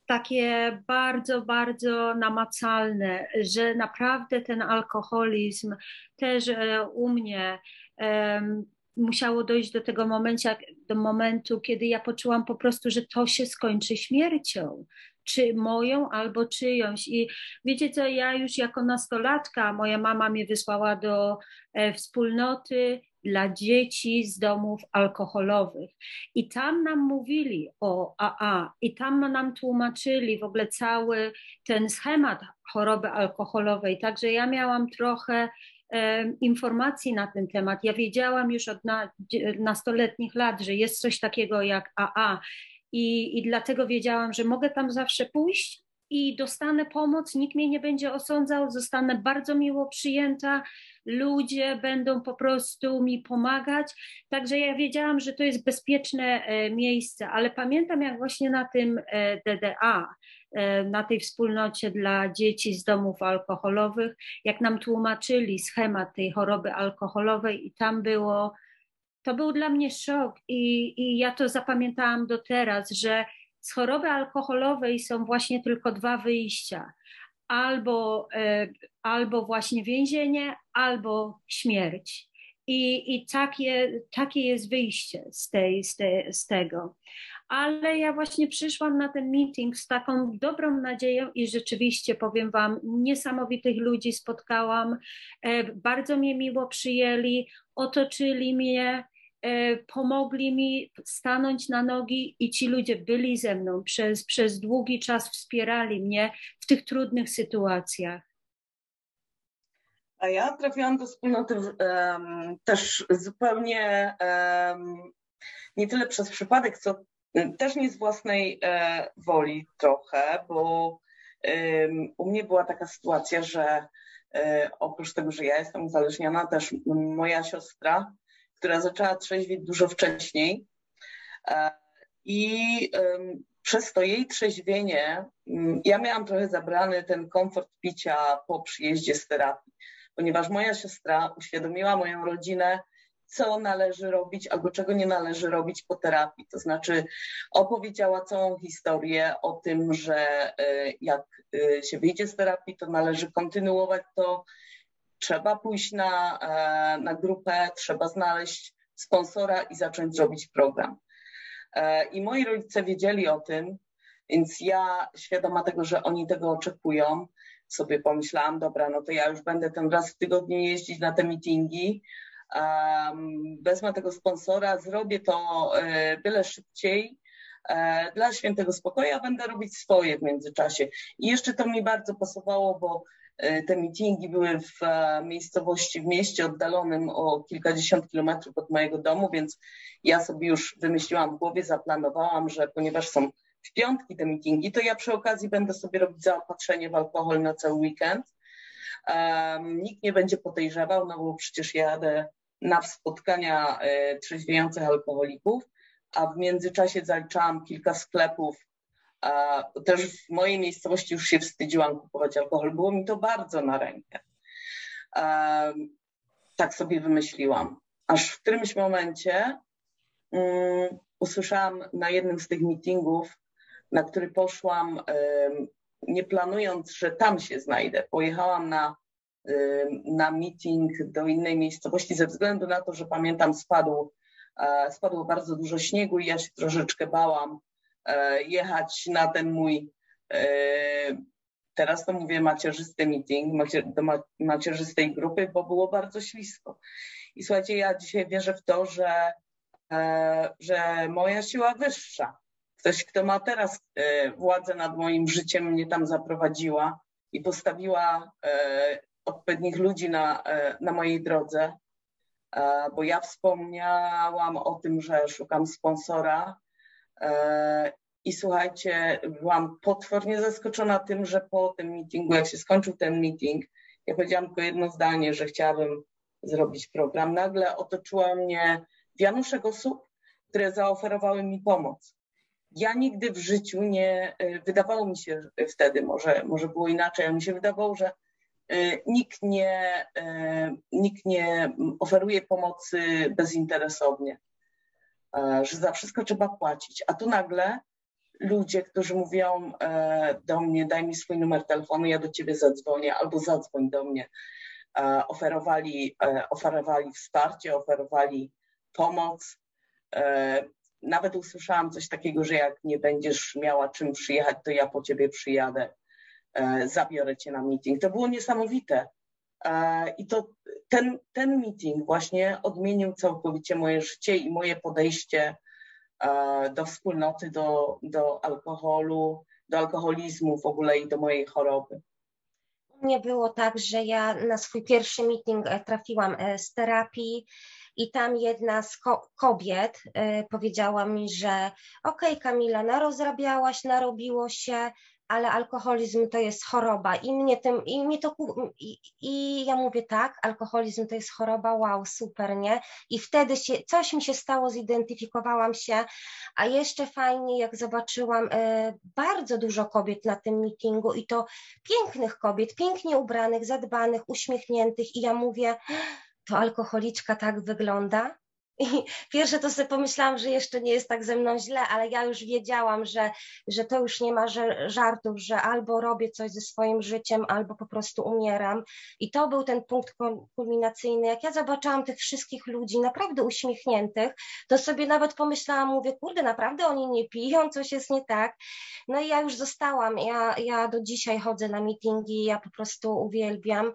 Speaker 5: takie bardzo, bardzo namacalne, że naprawdę ten alkoholizm też e, u mnie um, musiało dojść do tego momentu, do momentu, kiedy ja poczułam po prostu, że to się skończy śmiercią, czy moją albo czyjąś. I wiecie co, ja już jako nastolatka, moja mama mnie wysłała do e, wspólnoty dla dzieci z domów alkoholowych. I tam nam mówili o AA, i tam nam tłumaczyli w ogóle cały ten schemat choroby alkoholowej. Także ja miałam trochę e, informacji na ten temat. Ja wiedziałam już od na, nastoletnich lat, że jest coś takiego jak AA. I, I dlatego wiedziałam, że mogę tam zawsze pójść i dostanę pomoc, nikt mnie nie będzie osądzał, zostanę bardzo miło przyjęta, ludzie będą po prostu mi pomagać. Także ja wiedziałam, że to jest bezpieczne e, miejsce, ale pamiętam, jak właśnie na tym e, DDA, e, na tej wspólnocie dla dzieci z domów alkoholowych, jak nam tłumaczyli schemat tej choroby alkoholowej, i tam było. To był dla mnie szok, i, i ja to zapamiętałam do teraz, że z choroby alkoholowej są właśnie tylko dwa wyjścia. Albo, e, albo właśnie więzienie, albo śmierć. I, i takie, takie jest wyjście z, tej, z, te, z tego. Ale ja właśnie przyszłam na ten meeting z taką dobrą nadzieją i rzeczywiście powiem Wam, niesamowitych ludzi spotkałam. E, bardzo mnie miło przyjęli, otoczyli mnie pomogli mi stanąć na nogi i ci ludzie byli ze mną przez, przez długi czas, wspierali mnie w tych trudnych sytuacjach.
Speaker 4: A ja trafiłam do wspólnoty um, też zupełnie um, nie tyle przez przypadek, co też nie z własnej e, woli trochę, bo u mnie była taka sytuacja, że e, oprócz tego, że ja jestem uzależniona, też moja siostra, która zaczęła trzeźwieć dużo wcześniej e, i przez to jej trzeźwienie ja miałam trochę zabrany ten komfort picia po przyjeździe z terapii, ponieważ moja siostra uświadomiła moją rodzinę, co należy robić albo czego nie należy robić po terapii. To znaczy opowiedziała całą historię o tym, że e, jak e, się wyjdzie z terapii, to należy kontynuować to. Trzeba pójść na, e, na grupę, trzeba znaleźć sponsora i zacząć robić program. I moi rodzice wiedzieli o tym, więc ja, świadoma tego, że oni tego oczekują, sobie pomyślałam, dobra, no to ja już będę ten raz w tygodniu jeździć na te meetingi, wezmę tego sponsora, zrobię to e, byle szybciej, e, dla świętego spokoju, a będę robić swoje w międzyczasie. I jeszcze to mi bardzo pasowało, bo e, te meetingi były w miejscowości, w mieście oddalonym o kilkadziesiąt kilometrów od mojego domu, więc ja sobie już wymyśliłam w głowie, zaplanowałam, że ponieważ są w piątki te meetingi, to ja przy okazji będę sobie robić zaopatrzenie w alkohol na cały weekend. Um, nikt nie będzie podejrzewał, no bo przecież jadę na spotkania e, trzeźwiejących alkoholików, a w międzyczasie zaliczałam kilka sklepów. Też w mojej miejscowości już się wstydziłam kupować alkohol. Było mi to bardzo na rękę. Tak sobie wymyśliłam. Aż w którymś momencie um, usłyszałam na jednym z tych meetingów, na który poszłam, um, nie planując, że tam się znajdę. Pojechałam na na meeting do innej miejscowości ze względu na to, że pamiętam spadł, e, spadło bardzo dużo śniegu i ja się troszeczkę bałam jechać na ten mój e, teraz to mówię macierzysty meeting, do macierzystej grupy, bo było bardzo ślisko. I słuchajcie, ja dzisiaj wierzę w to, że, że moja siła wyższa, ktoś, kto ma teraz władzę nad moim życiem, mnie tam zaprowadziła i postawiła odpowiednich ludzi na, e, na mojej drodze, e, bo ja wspomniałam o tym, że szukam sponsora. e, i słuchajcie, byłam potwornie zaskoczona tym, że po tym meetingu, jak się skończył ten meeting, ja powiedziałam tylko jedno zdanie, że chciałabym zrobić program. Nagle otoczyła mnie wianuszek osób, które zaoferowały mi pomoc. Ja nigdy w życiu nie, wydawało mi się wtedy, może, może było inaczej, ale mi się wydawało, że Y, nikt nie, nikt nie oferuje pomocy bezinteresownie, że za wszystko trzeba płacić. A tu nagle ludzie, którzy mówią do mnie, daj mi swój numer telefonu, ja do ciebie zadzwonię, albo zadzwoń do mnie, oferowali, oferowali wsparcie, oferowali pomoc. Nawet usłyszałam coś takiego, że jak nie będziesz miała czym przyjechać, to ja po ciebie przyjadę E, zabiorę cię na meeting. To było niesamowite. E, I to ten, ten meeting właśnie odmienił całkowicie moje życie i moje podejście e, do wspólnoty, do, do alkoholu, do alkoholizmu w ogóle i do mojej choroby.
Speaker 6: U mnie było tak, że ja na swój pierwszy meeting trafiłam z terapii i tam jedna z ko kobiet powiedziała mi, że okej okay, Kamila, narozrabiałaś, narobiło się, ale alkoholizm to jest choroba i mnie tym, i mnie to, i, i, ja mówię tak, alkoholizm to jest choroba, wow, super, nie? I wtedy się, coś mi się stało, zidentyfikowałam się, a jeszcze fajnie, jak zobaczyłam e, bardzo dużo kobiet na tym meetingu i to pięknych kobiet, pięknie ubranych, zadbanych, uśmiechniętych i ja mówię, to alkoholiczka tak wygląda? I pierwsze to sobie pomyślałam, że jeszcze nie jest tak ze mną źle, ale ja już wiedziałam, że, że to już nie ma żartów, że albo robię coś ze swoim życiem, albo po prostu umieram. I to był ten punkt kulminacyjny. Jak ja zobaczyłam tych wszystkich ludzi naprawdę uśmiechniętych, to sobie nawet pomyślałam, mówię, kurde, naprawdę oni nie piją, coś jest nie tak. No i ja już zostałam. Ja, ja do dzisiaj chodzę na meetingi, ja po prostu uwielbiam.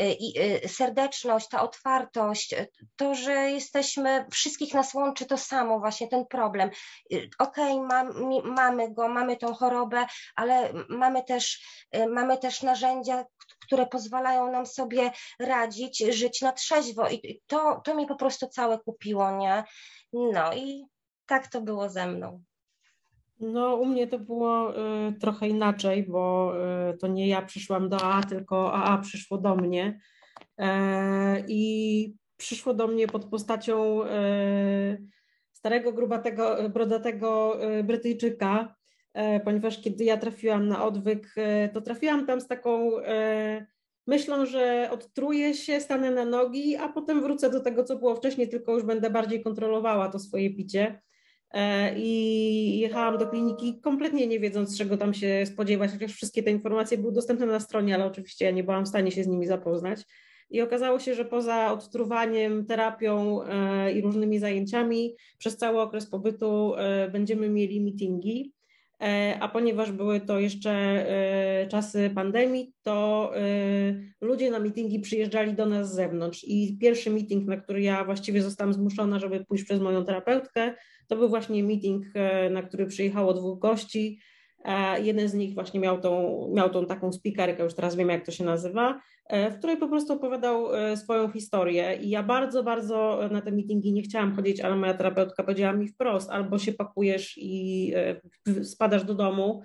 Speaker 6: Y, I y, serdeczność, ta otwartość, to, że jesteśmy wszystkich nas łączy to samo, właśnie ten problem. Y, okej, okay, mam, mamy go, mamy tą chorobę, ale mamy też, y, mamy też narzędzia, które pozwalają nam sobie radzić, żyć na trzeźwo i to, to mi po prostu całe kupiło, nie? No i tak to było ze mną.
Speaker 3: No, u mnie to było y, trochę inaczej, bo y, to nie ja przyszłam do AA, tylko AA przyszło do mnie. E, I przyszło do mnie pod postacią y, starego, grubatego, brodatego y, Brytyjczyka, e, ponieważ kiedy ja trafiłam na odwyk, e, to trafiłam tam z taką e, myślą, że odtruję się, stanę na nogi, a potem wrócę do tego, co było wcześniej, tylko już będę bardziej kontrolowała to swoje picie. I jechałam do kliniki kompletnie nie wiedząc, czego tam się spodziewać, chociaż wszystkie te informacje były dostępne na stronie, ale oczywiście ja nie byłam w stanie się z nimi zapoznać. I okazało się, że poza odtruwaniem, terapią i różnymi zajęciami, przez cały okres pobytu będziemy mieli meetingi. E, a ponieważ były to jeszcze e, czasy pandemii, to e, ludzie na meetingi przyjeżdżali do nas z zewnątrz. I pierwszy meeting, na który ja właściwie zostałam zmuszona, żeby pójść przez moją terapeutkę, to był właśnie meeting, na który przyjechało dwóch gości, Jeden z nich właśnie miał tą, miał tą taką spikerkę, już teraz wiem jak to się nazywa, e, w której po prostu opowiadał e, swoją historię. I ja bardzo, bardzo na te meetingi nie chciałam chodzić, ale moja terapeutka powiedziała mi wprost, albo się pakujesz i e, spadasz do domu,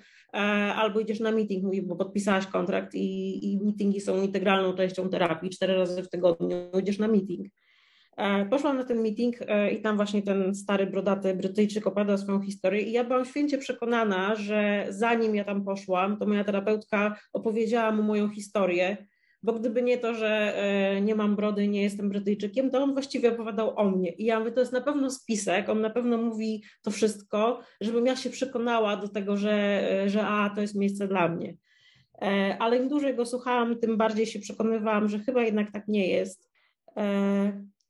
Speaker 3: albo idziesz na meeting, mówi, bo podpisałaś kontrakt i, i meetingi są integralną częścią terapii, cztery razy w tygodniu idziesz na meeting. E, poszłam na ten meeting e, i tam właśnie ten stary, brodaty Brytyjczyk opowiadał swoją historię. I ja byłam święcie przekonana, że zanim ja tam poszłam, to moja terapeutka opowiedziała mu moją historię, bo gdyby nie to, że e, nie mam brody, nie jestem Brytyjczykiem, to on właściwie opowiadał o mnie. I ja mówię, to jest na pewno spisek, on na pewno mówi to wszystko, żebym ja się przekonała do tego, że, że a, to jest miejsce dla mnie. Ale im dłużej go słuchałam, tym bardziej się przekonywałam, że chyba jednak tak nie jest.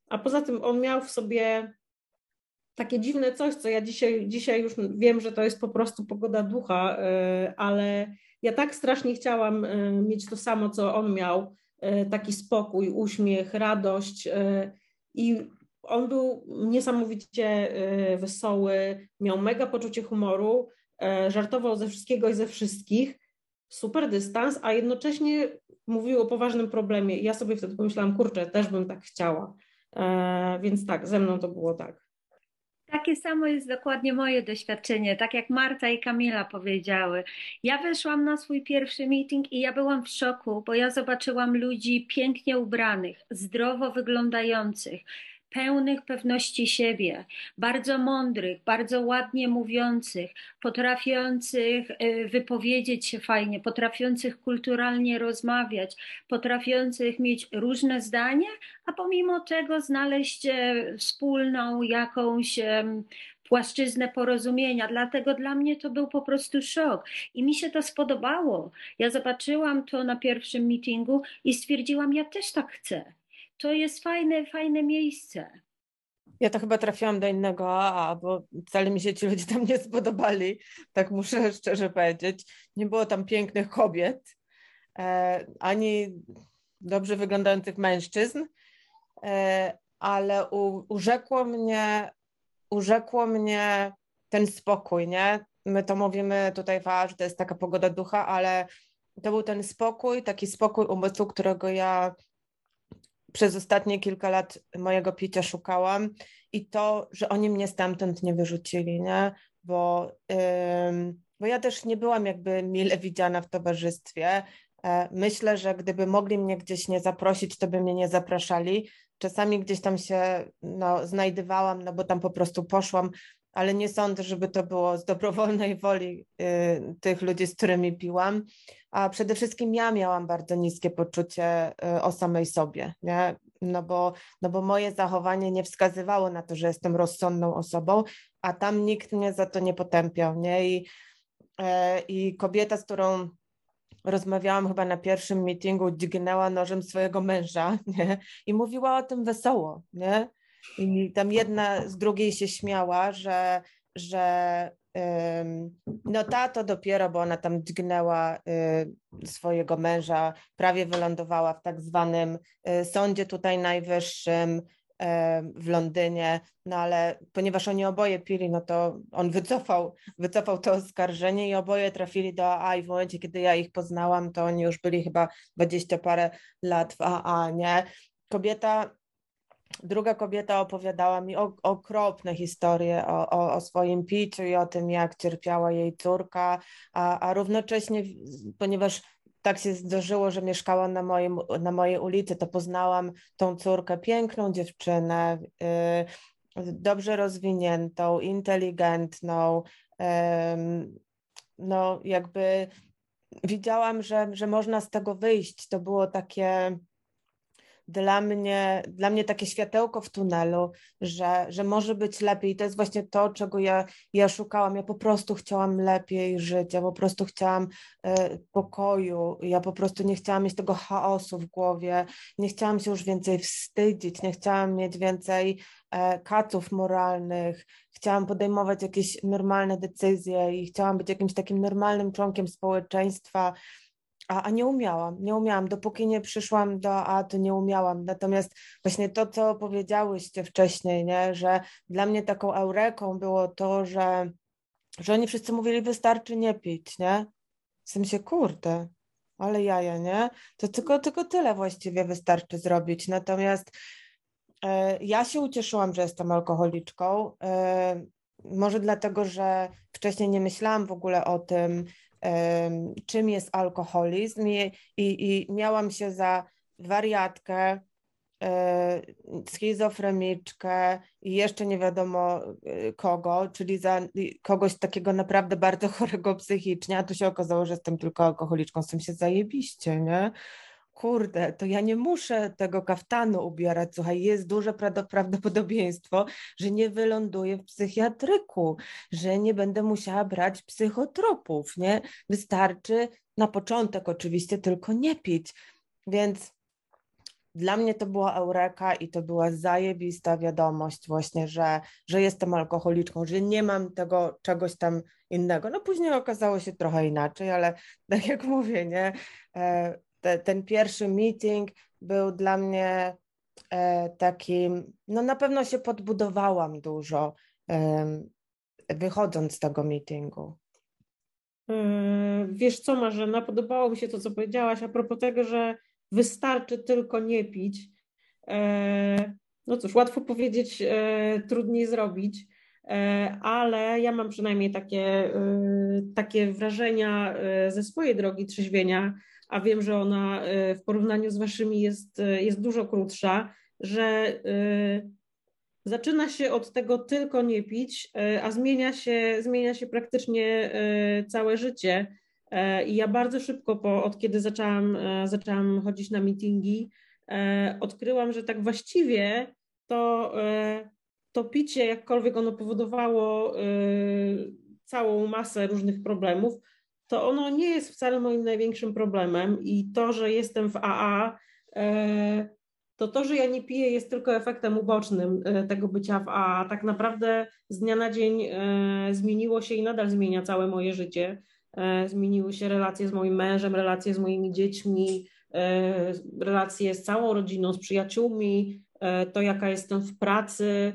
Speaker 3: A poza tym on miał w sobie takie dziwne coś, co ja dzisiaj, dzisiaj już wiem, że to jest po prostu pogoda ducha, ale ja tak strasznie chciałam y, mieć to samo, co on miał, y, taki spokój, uśmiech, radość i on był niesamowicie wesoły, miał mega poczucie humoru, żartował ze wszystkiego i ze wszystkich, super dystans, a jednocześnie mówił o poważnym problemie. Ja sobie wtedy pomyślałam, kurczę, też bym tak chciała. E, więc tak, ze mną to było tak.
Speaker 5: Takie samo jest dokładnie moje doświadczenie, tak jak Marta i Kamila powiedziały. Ja weszłam na swój pierwszy meeting i ja byłam w szoku, bo ja zobaczyłam ludzi pięknie ubranych, zdrowo wyglądających, pełnych pewności siebie, bardzo mądrych, bardzo ładnie mówiących, potrafiących y, wypowiedzieć się fajnie, potrafiących kulturalnie rozmawiać, potrafiących mieć różne zdania, a pomimo tego znaleźć e, wspólną jakąś płaszczyznę porozumienia. Dlatego dla mnie to był po prostu szok i mi się to spodobało. Ja zobaczyłam to na pierwszym meetingu i stwierdziłam, ja też tak chcę to jest fajne, fajne miejsce.
Speaker 2: Ja to chyba trafiłam do innego AA, bo wcale mi się ci ludzie tam nie spodobali, tak muszę szczerze powiedzieć. Nie było tam pięknych kobiet, e, ani dobrze wyglądających mężczyzn, e, ale u, urzekło mnie, urzekło mnie ten spokój, nie? My to mówimy tutaj w AA, że to jest taka pogoda ducha, ale to był ten spokój, taki spokój umysłu, którego ja przez ostatnie kilka lat mojego picia szukałam i to, że oni mnie stamtąd nie wyrzucili, nie? Bo, ym, bo ja też nie byłam jakby mile widziana w towarzystwie. E, myślę, że gdyby mogli mnie gdzieś nie zaprosić, to by mnie nie zapraszali. Czasami gdzieś tam się no, znajdywałam, no bo tam po prostu poszłam, ale nie sądzę, żeby to było z dobrowolnej woli y, tych ludzi, z którymi piłam. A przede wszystkim ja miałam bardzo niskie poczucie y, o samej sobie, nie? No, bo, no bo moje zachowanie nie wskazywało na to, że jestem rozsądną osobą, a tam nikt mnie za to nie potępiał. Nie? I, y, I kobieta, z którą rozmawiałam chyba na pierwszym meetingu, dźgnęła nożem swojego męża nie? i mówiła o tym wesoło. Nie? I tam jedna z drugiej się śmiała, że, że no ta to dopiero, bo ona tam dźgnęła y, swojego męża, prawie wylądowała w tak zwanym y, sądzie tutaj najwyższym, w Londynie, no ale ponieważ oni oboje pili, no to on wycofał, wycofał to oskarżenie i oboje trafili do AA i w momencie, kiedy ja ich poznałam, to oni już byli chyba dwadzieścia parę lat w AA, nie? Kobieta druga kobieta opowiadała mi okropne historie o, o, o, swoim piciu i o tym, jak cierpiała jej córka, a, a równocześnie, ponieważ tak się zdarzyło, że mieszkała na, moim, na mojej ulicy, to poznałam tą córkę, piękną dziewczynę, yy, dobrze rozwiniętą, inteligentną, yy, no jakby widziałam, że, że można z tego wyjść. To było takie dla mnie, dla mnie takie światełko w tunelu, że, że może być lepiej. I to jest właśnie to, czego ja, ja szukałam. Ja po prostu chciałam lepiej żyć, ja po prostu chciałam e, pokoju, ja po prostu nie chciałam mieć tego chaosu w głowie, nie chciałam się już więcej wstydzić, nie chciałam mieć więcej e, kaców moralnych, chciałam podejmować jakieś normalne decyzje i chciałam być jakimś takim normalnym członkiem społeczeństwa a, a nie umiałam, nie umiałam. Dopóki nie przyszłam do A, to nie umiałam. Natomiast właśnie to, co powiedziałyście wcześniej, nie? że dla mnie taką eureką było to, że, że oni wszyscy mówili, wystarczy nie pić, nie? W sensie, kurde, ale jaja, nie? To tylko, tylko tyle właściwie wystarczy zrobić. Natomiast e, ja się ucieszyłam, że jestem alkoholiczką. E, może dlatego, że wcześniej nie myślałam w ogóle o tym, czym jest alkoholizm i, i, i miałam się za wariatkę, e, schizofreniczkę i jeszcze nie wiadomo e, kogo, czyli za kogoś takiego naprawdę bardzo chorego psychicznie, a tu się okazało, że jestem tylko alkoholiczką, z tym się zajebiście, nie? Kurde, to ja nie muszę tego kaftanu ubierać, słuchaj, jest duże prawdopodobieństwo, że nie wyląduję w psychiatryku, że nie będę musiała brać psychotropów, nie? Wystarczy na początek oczywiście tylko nie pić, więc dla mnie to była eureka i to była zajebista wiadomość właśnie, że, że jestem alkoholiczką, że nie mam tego czegoś tam innego. No później okazało się trochę inaczej, ale tak jak mówię, nie, e, te, ten pierwszy meeting był dla mnie e, takim, no na pewno się podbudowałam dużo, wychodząc z tego meetingu.
Speaker 3: E, wiesz co, Marzena, podobało mi się to, co powiedziałaś a propos tego, że wystarczy tylko nie pić. E, no cóż, łatwo powiedzieć, trudniej zrobić, ale ja mam przynajmniej takie, takie wrażenia ze swojej drogi trzeźwienia, a wiem, że ona e, w porównaniu z waszymi jest, e, jest dużo krótsza, że e, zaczyna się od tego tylko nie pić, a zmienia się, zmienia się praktycznie całe życie. I ja bardzo szybko, po, od kiedy zaczęłam, zaczęłam chodzić na meetingi, odkryłam, że tak właściwie to, to picie, jakkolwiek ono powodowało całą masę różnych problemów, to ono nie jest wcale moim największym problemem i to, że jestem w AA, e, to to, że ja nie piję jest tylko efektem ubocznym e, tego bycia w AA. Tak naprawdę z dnia na dzień e, zmieniło się i nadal zmienia całe moje życie. Zmieniły się relacje z moim mężem, relacje z moimi dziećmi, relacje z całą rodziną, z przyjaciółmi, to jaka jestem w pracy,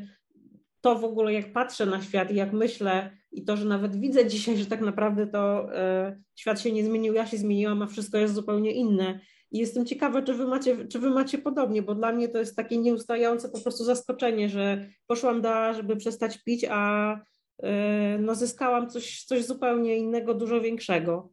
Speaker 3: to w ogóle jak patrzę na świat i jak myślę i to, że nawet widzę dzisiaj, że tak naprawdę to e, świat się nie zmienił, ja się zmieniłam, a wszystko jest zupełnie inne. I jestem ciekawa, czy wy, macie, czy wy macie podobnie, bo dla mnie to jest takie nieustające po prostu zaskoczenie, że poszłam do, żeby przestać pić, a e, no, zyskałam coś, coś zupełnie innego, dużo większego.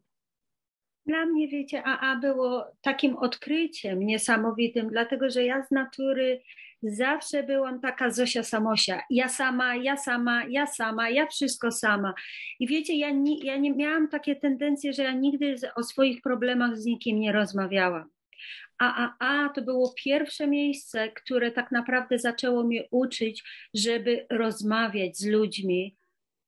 Speaker 5: Dla mnie, wiecie, AA było takim odkryciem niesamowitym, dlatego że ja z natury zawsze byłam taka Zosia Samosia. Ja sama, ja sama, ja sama, ja wszystko sama. I wiecie, ja nie, ja nie miałam takie tendencje, że ja nigdy o swoich problemach z nikim nie rozmawiałam. A, a, a to było pierwsze miejsce, które tak naprawdę zaczęło mnie uczyć, żeby rozmawiać z ludźmi,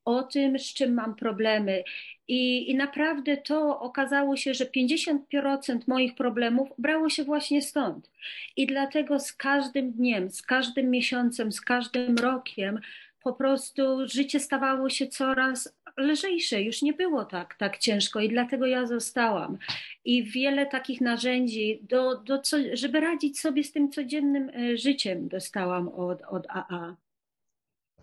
Speaker 5: o tym, z czym mam problemy. I, I naprawdę to okazało się, że 50% moich problemów brało się właśnie stąd. I dlatego z każdym dniem, z każdym miesiącem, z każdym rokiem po prostu życie stawało się coraz lżejsze, już nie było tak, tak ciężko i dlatego ja zostałam. I wiele takich narzędzi, do, do co, żeby radzić sobie z tym codziennym e, życiem, dostałam od, od AA.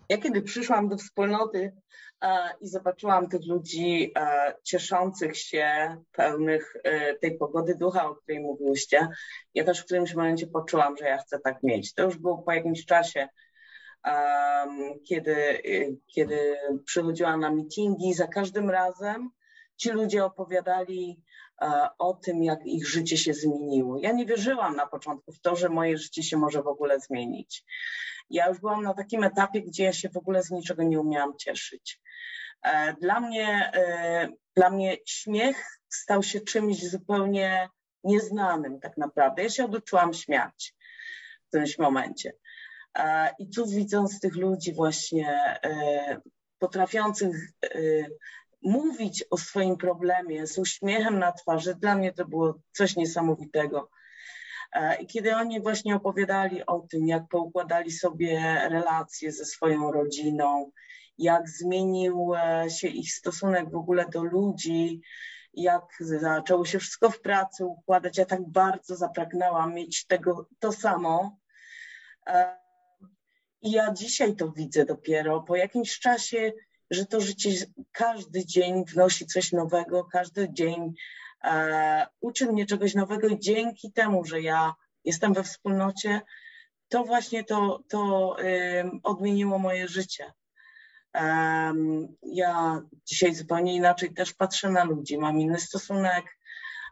Speaker 4: Ja kiedy przyszłam do wspólnoty e, i zobaczyłam tych ludzi e, cieszących się, pełnych e, tej pogody ducha, o której mówiłyście, ja też w którymś momencie poczułam, że ja chcę tak mieć. To już było po jakimś czasie, kiedy, kiedy przychodziłam na meetingi, za każdym razem ci ludzie opowiadali o tym, jak ich życie się zmieniło. Ja nie wierzyłam na początku w to, że moje życie się może w ogóle zmienić. Ja już byłam na takim etapie, gdzie ja się w ogóle z niczego nie umiałam cieszyć. E, dla mnie, e, dla mnie śmiech stał się czymś zupełnie nieznanym tak naprawdę. Ja się oduczyłam śmiać w którymś momencie. E, I tu widząc tych ludzi właśnie potrafiących mówić o swoim problemie z uśmiechem na twarzy, dla mnie to było coś niesamowitego. E, I kiedy oni właśnie opowiadali o tym, jak poukładali sobie relacje ze swoją rodziną, jak zmienił e, się ich stosunek w ogóle do ludzi, jak zaczęło się wszystko w pracy układać, ja tak bardzo zapragnęłam mieć tego to samo. E, I ja dzisiaj to widzę dopiero po jakimś czasie, że to życie każdy dzień wnosi coś nowego, każdy dzień e, uczy mnie czegoś nowego i dzięki temu, że ja jestem we wspólnocie, to właśnie to, to odmieniło moje życie. Ja dzisiaj zupełnie inaczej też patrzę na ludzi, mam inny stosunek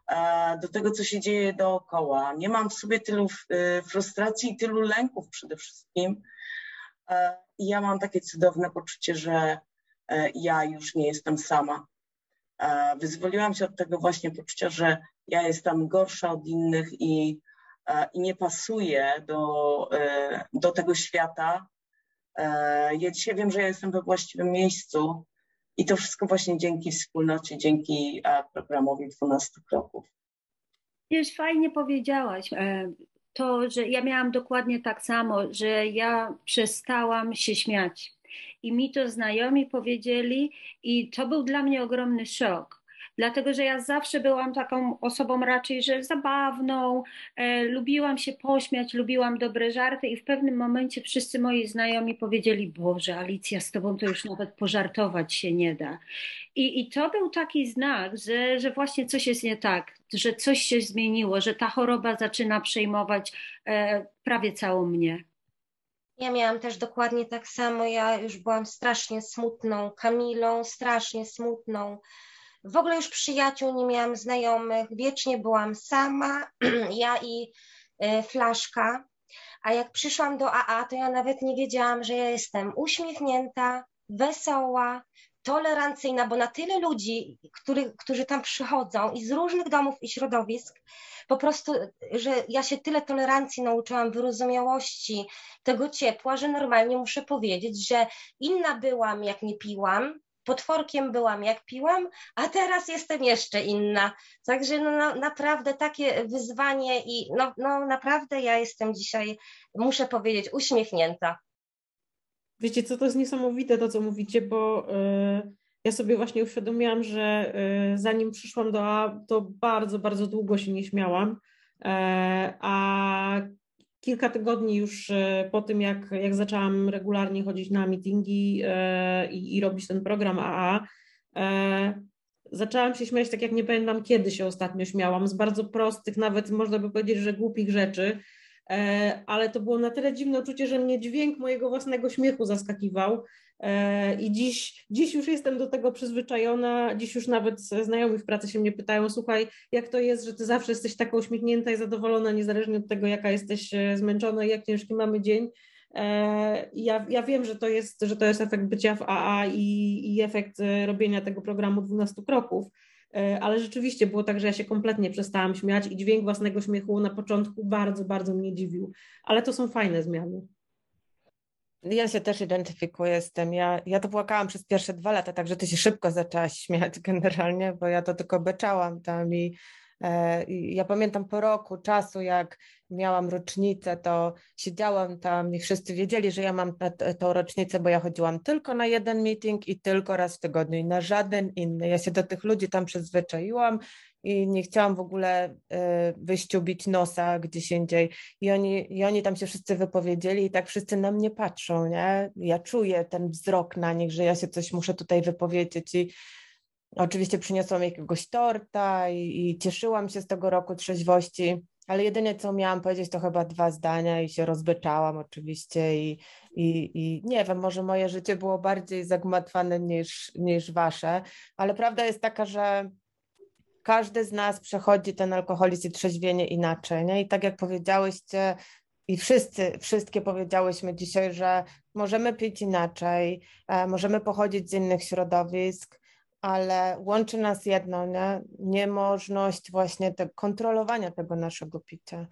Speaker 4: e, do tego, co się dzieje dookoła. Nie mam w sobie tylu e, frustracji i tylu lęków przede wszystkim. E, ja mam takie cudowne poczucie, że ja już nie jestem sama wyzwoliłam się od tego właśnie poczucia, że ja jestem gorsza od innych i, i nie pasuję do, e, do tego świata. E, ja dzisiaj wiem, że ja jestem we właściwym miejscu i to wszystko właśnie dzięki wspólnocie, dzięki programowi 12 kroków.
Speaker 5: Wiesz, fajnie powiedziałaś e, to, że ja miałam dokładnie tak samo, że ja przestałam się śmiać. I mi to znajomi powiedzieli, i to był dla mnie ogromny szok. Dlatego, że ja zawsze byłam taką osobą raczej, że zabawną, e, lubiłam się pośmiać, lubiłam dobre żarty, i w pewnym momencie wszyscy moi znajomi powiedzieli: Boże, Alicja, z tobą to już nawet pożartować się nie da. I, i to był taki znak, że, że właśnie coś jest nie tak, że coś się zmieniło, że ta choroba zaczyna przejmować e, prawie całą mnie.
Speaker 6: Ja miałam też dokładnie tak samo. Ja już byłam strasznie smutną Kamilą, strasznie smutną. W ogóle już przyjaciół nie miałam znajomych, wiecznie byłam sama, ja i y, Flaszka. A jak przyszłam do AA, to ja nawet nie wiedziałam, że ja jestem uśmiechnięta, wesoła, tolerancyjna, bo na tyle ludzi, który, którzy tam przychodzą i z różnych domów i środowisk, po prostu, że ja się tyle tolerancji nauczyłam, wyrozumiałości, tego ciepła, że normalnie muszę powiedzieć, że inna byłam, jak nie piłam, potworkiem byłam, jak piłam, a teraz jestem jeszcze inna. Także no, naprawdę takie wyzwanie i no, no naprawdę ja jestem dzisiaj, muszę powiedzieć, uśmiechnięta.
Speaker 3: Wiecie, co to jest niesamowite, to co mówicie, bo y, ja sobie właśnie uświadomiłam, że y, zanim przyszłam do A, to bardzo, bardzo długo się nie śmiałam, e, a kilka tygodni już e, po tym, jak, jak zaczęłam regularnie chodzić na meetingi e, i, i robić ten program AA, zaczęłam się śmiać tak, jak nie pamiętam, kiedy się ostatnio śmiałam, z bardzo prostych, nawet można by powiedzieć, że głupich rzeczy, ale to było na tyle dziwne uczucie, że mnie dźwięk mojego własnego śmiechu zaskakiwał. E, I dziś, dziś już jestem do tego przyzwyczajona. Dziś już nawet znajomi w pracy się mnie pytają: Słuchaj, jak to jest, że ty zawsze jesteś taka uśmiechnięta i zadowolona, niezależnie od tego, jaka jesteś e, zmęczona i jak ciężki mamy dzień. Ja, ja wiem, że to, jest, że to jest efekt bycia w AA i, i efekt robienia tego programu 12 kroków E, ale rzeczywiście było tak, że ja się kompletnie przestałam śmiać i dźwięk własnego śmiechu na początku bardzo, bardzo mnie dziwił, ale to są fajne zmiany.
Speaker 2: Ja się też identyfikuję z tym. Ja, ja to płakałam przez pierwsze dwa lata, także ty się szybko zaczęłaś śmiać generalnie, bo ja to tylko beczałam tam E, i Ja pamiętam po roku czasu, jak miałam rocznicę, to siedziałam tam i wszyscy wiedzieli, że ja mam tą rocznicę, bo ja chodziłam tylko na jeden meeting i tylko raz w tygodniu i na żaden inny. Ja się do tych ludzi tam przyzwyczaiłam i nie chciałam w ogóle e, wyściubić nosa gdzieś indziej. I oni, I oni tam się wszyscy wypowiedzieli i tak wszyscy na mnie patrzą, nie? Ja czuję ten wzrok na nich, że ja się coś muszę tutaj wypowiedzieć i oczywiście przyniosłam jakiegoś torta i, i cieszyłam się z tego roku trzeźwości, ale jedynie co miałam powiedzieć to chyba dwa zdania i się rozbyczałam oczywiście i, i, i nie wiem, może moje życie było bardziej zagmatwane niż, niż wasze, ale prawda jest taka, że każdy z nas przechodzi ten alkoholizm i trzeźwienie inaczej, nie? I tak jak powiedziałyście i wszyscy, wszystkie powiedziałyśmy dzisiaj, że możemy pić inaczej, e, możemy pochodzić z innych środowisk, ale łączy nas jedno, nie? Niemożność właśnie te, kontrolowania tego naszego picia.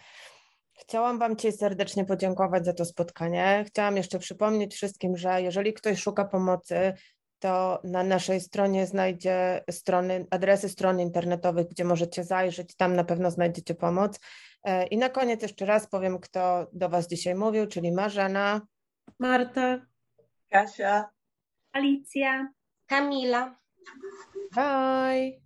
Speaker 2: Chciałam Wam Ci serdecznie podziękować za to spotkanie. Chciałam jeszcze przypomnieć wszystkim, że jeżeli ktoś szuka pomocy, to na naszej stronie znajdzie strony, adresy stron internetowych, gdzie możecie zajrzeć, tam na pewno znajdziecie pomoc. E, I na koniec jeszcze raz powiem, kto do Was dzisiaj mówił, czyli Marzena,
Speaker 3: Marta,
Speaker 4: Kasia.
Speaker 5: Alicja.
Speaker 6: Kamila.
Speaker 2: Bye!